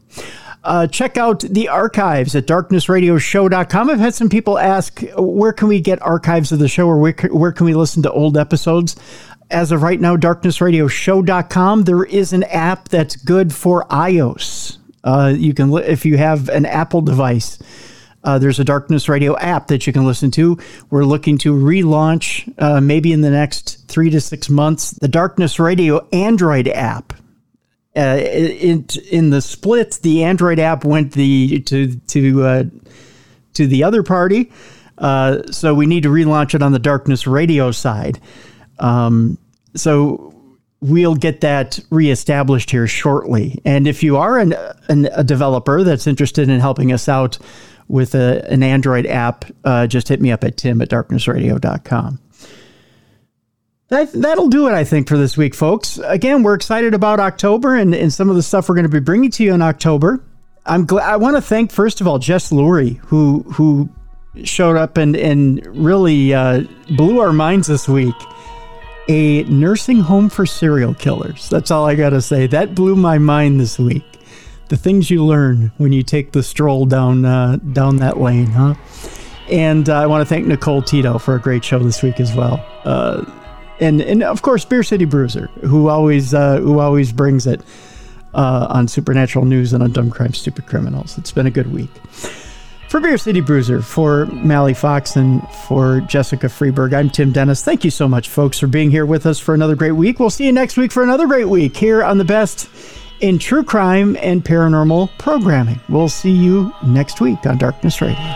Uh, check out the archives at darknessradioshow.com. I've had some people ask, where can we get archives of the show or where, where can we listen to old episodes? As of right now, darknessradioshow.com. There is an app that's good for iOS. Uh, you can, if you have an Apple device, uh, there's a Darkness Radio app that you can listen to. We're looking to relaunch, uh, maybe in the next three to six months, the Darkness Radio Android app. Uh, in in the split, the Android app went the to to uh, to the other party, uh, so we need to relaunch it on the Darkness Radio side. Um, so we'll get that reestablished here shortly. And if you are an, an, a developer that's interested in helping us out with a, an Android app, uh, just hit me up at tim at darknessradio.com. That, that'll do it, I think, for this week, folks. Again, we're excited about October and, and some of the stuff we're going to be bringing to you in October. I'm glad. I want to thank first of all Jess Lurie, who who showed up and and really uh, blew our minds this week. A nursing home for serial killers. That's all I gotta say. That blew my mind this week. The things you learn when you take the stroll down uh, down that lane, huh? And uh, I want to thank Nicole Tito for a great show this week as well. Uh, and and of course Beer City Bruiser, who always uh, who always brings it uh, on Supernatural News and on Dumb Crime Stupid Criminals. It's been a good week. For Beer City Bruiser, for Mally Fox, and for Jessica Freeburg, I'm Tim Dennis. Thank you so much, folks, for being here with us for another great week. We'll see you next week for another great week here on the best in true crime and paranormal programming. We'll see you next week on Darkness Radio.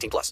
plus.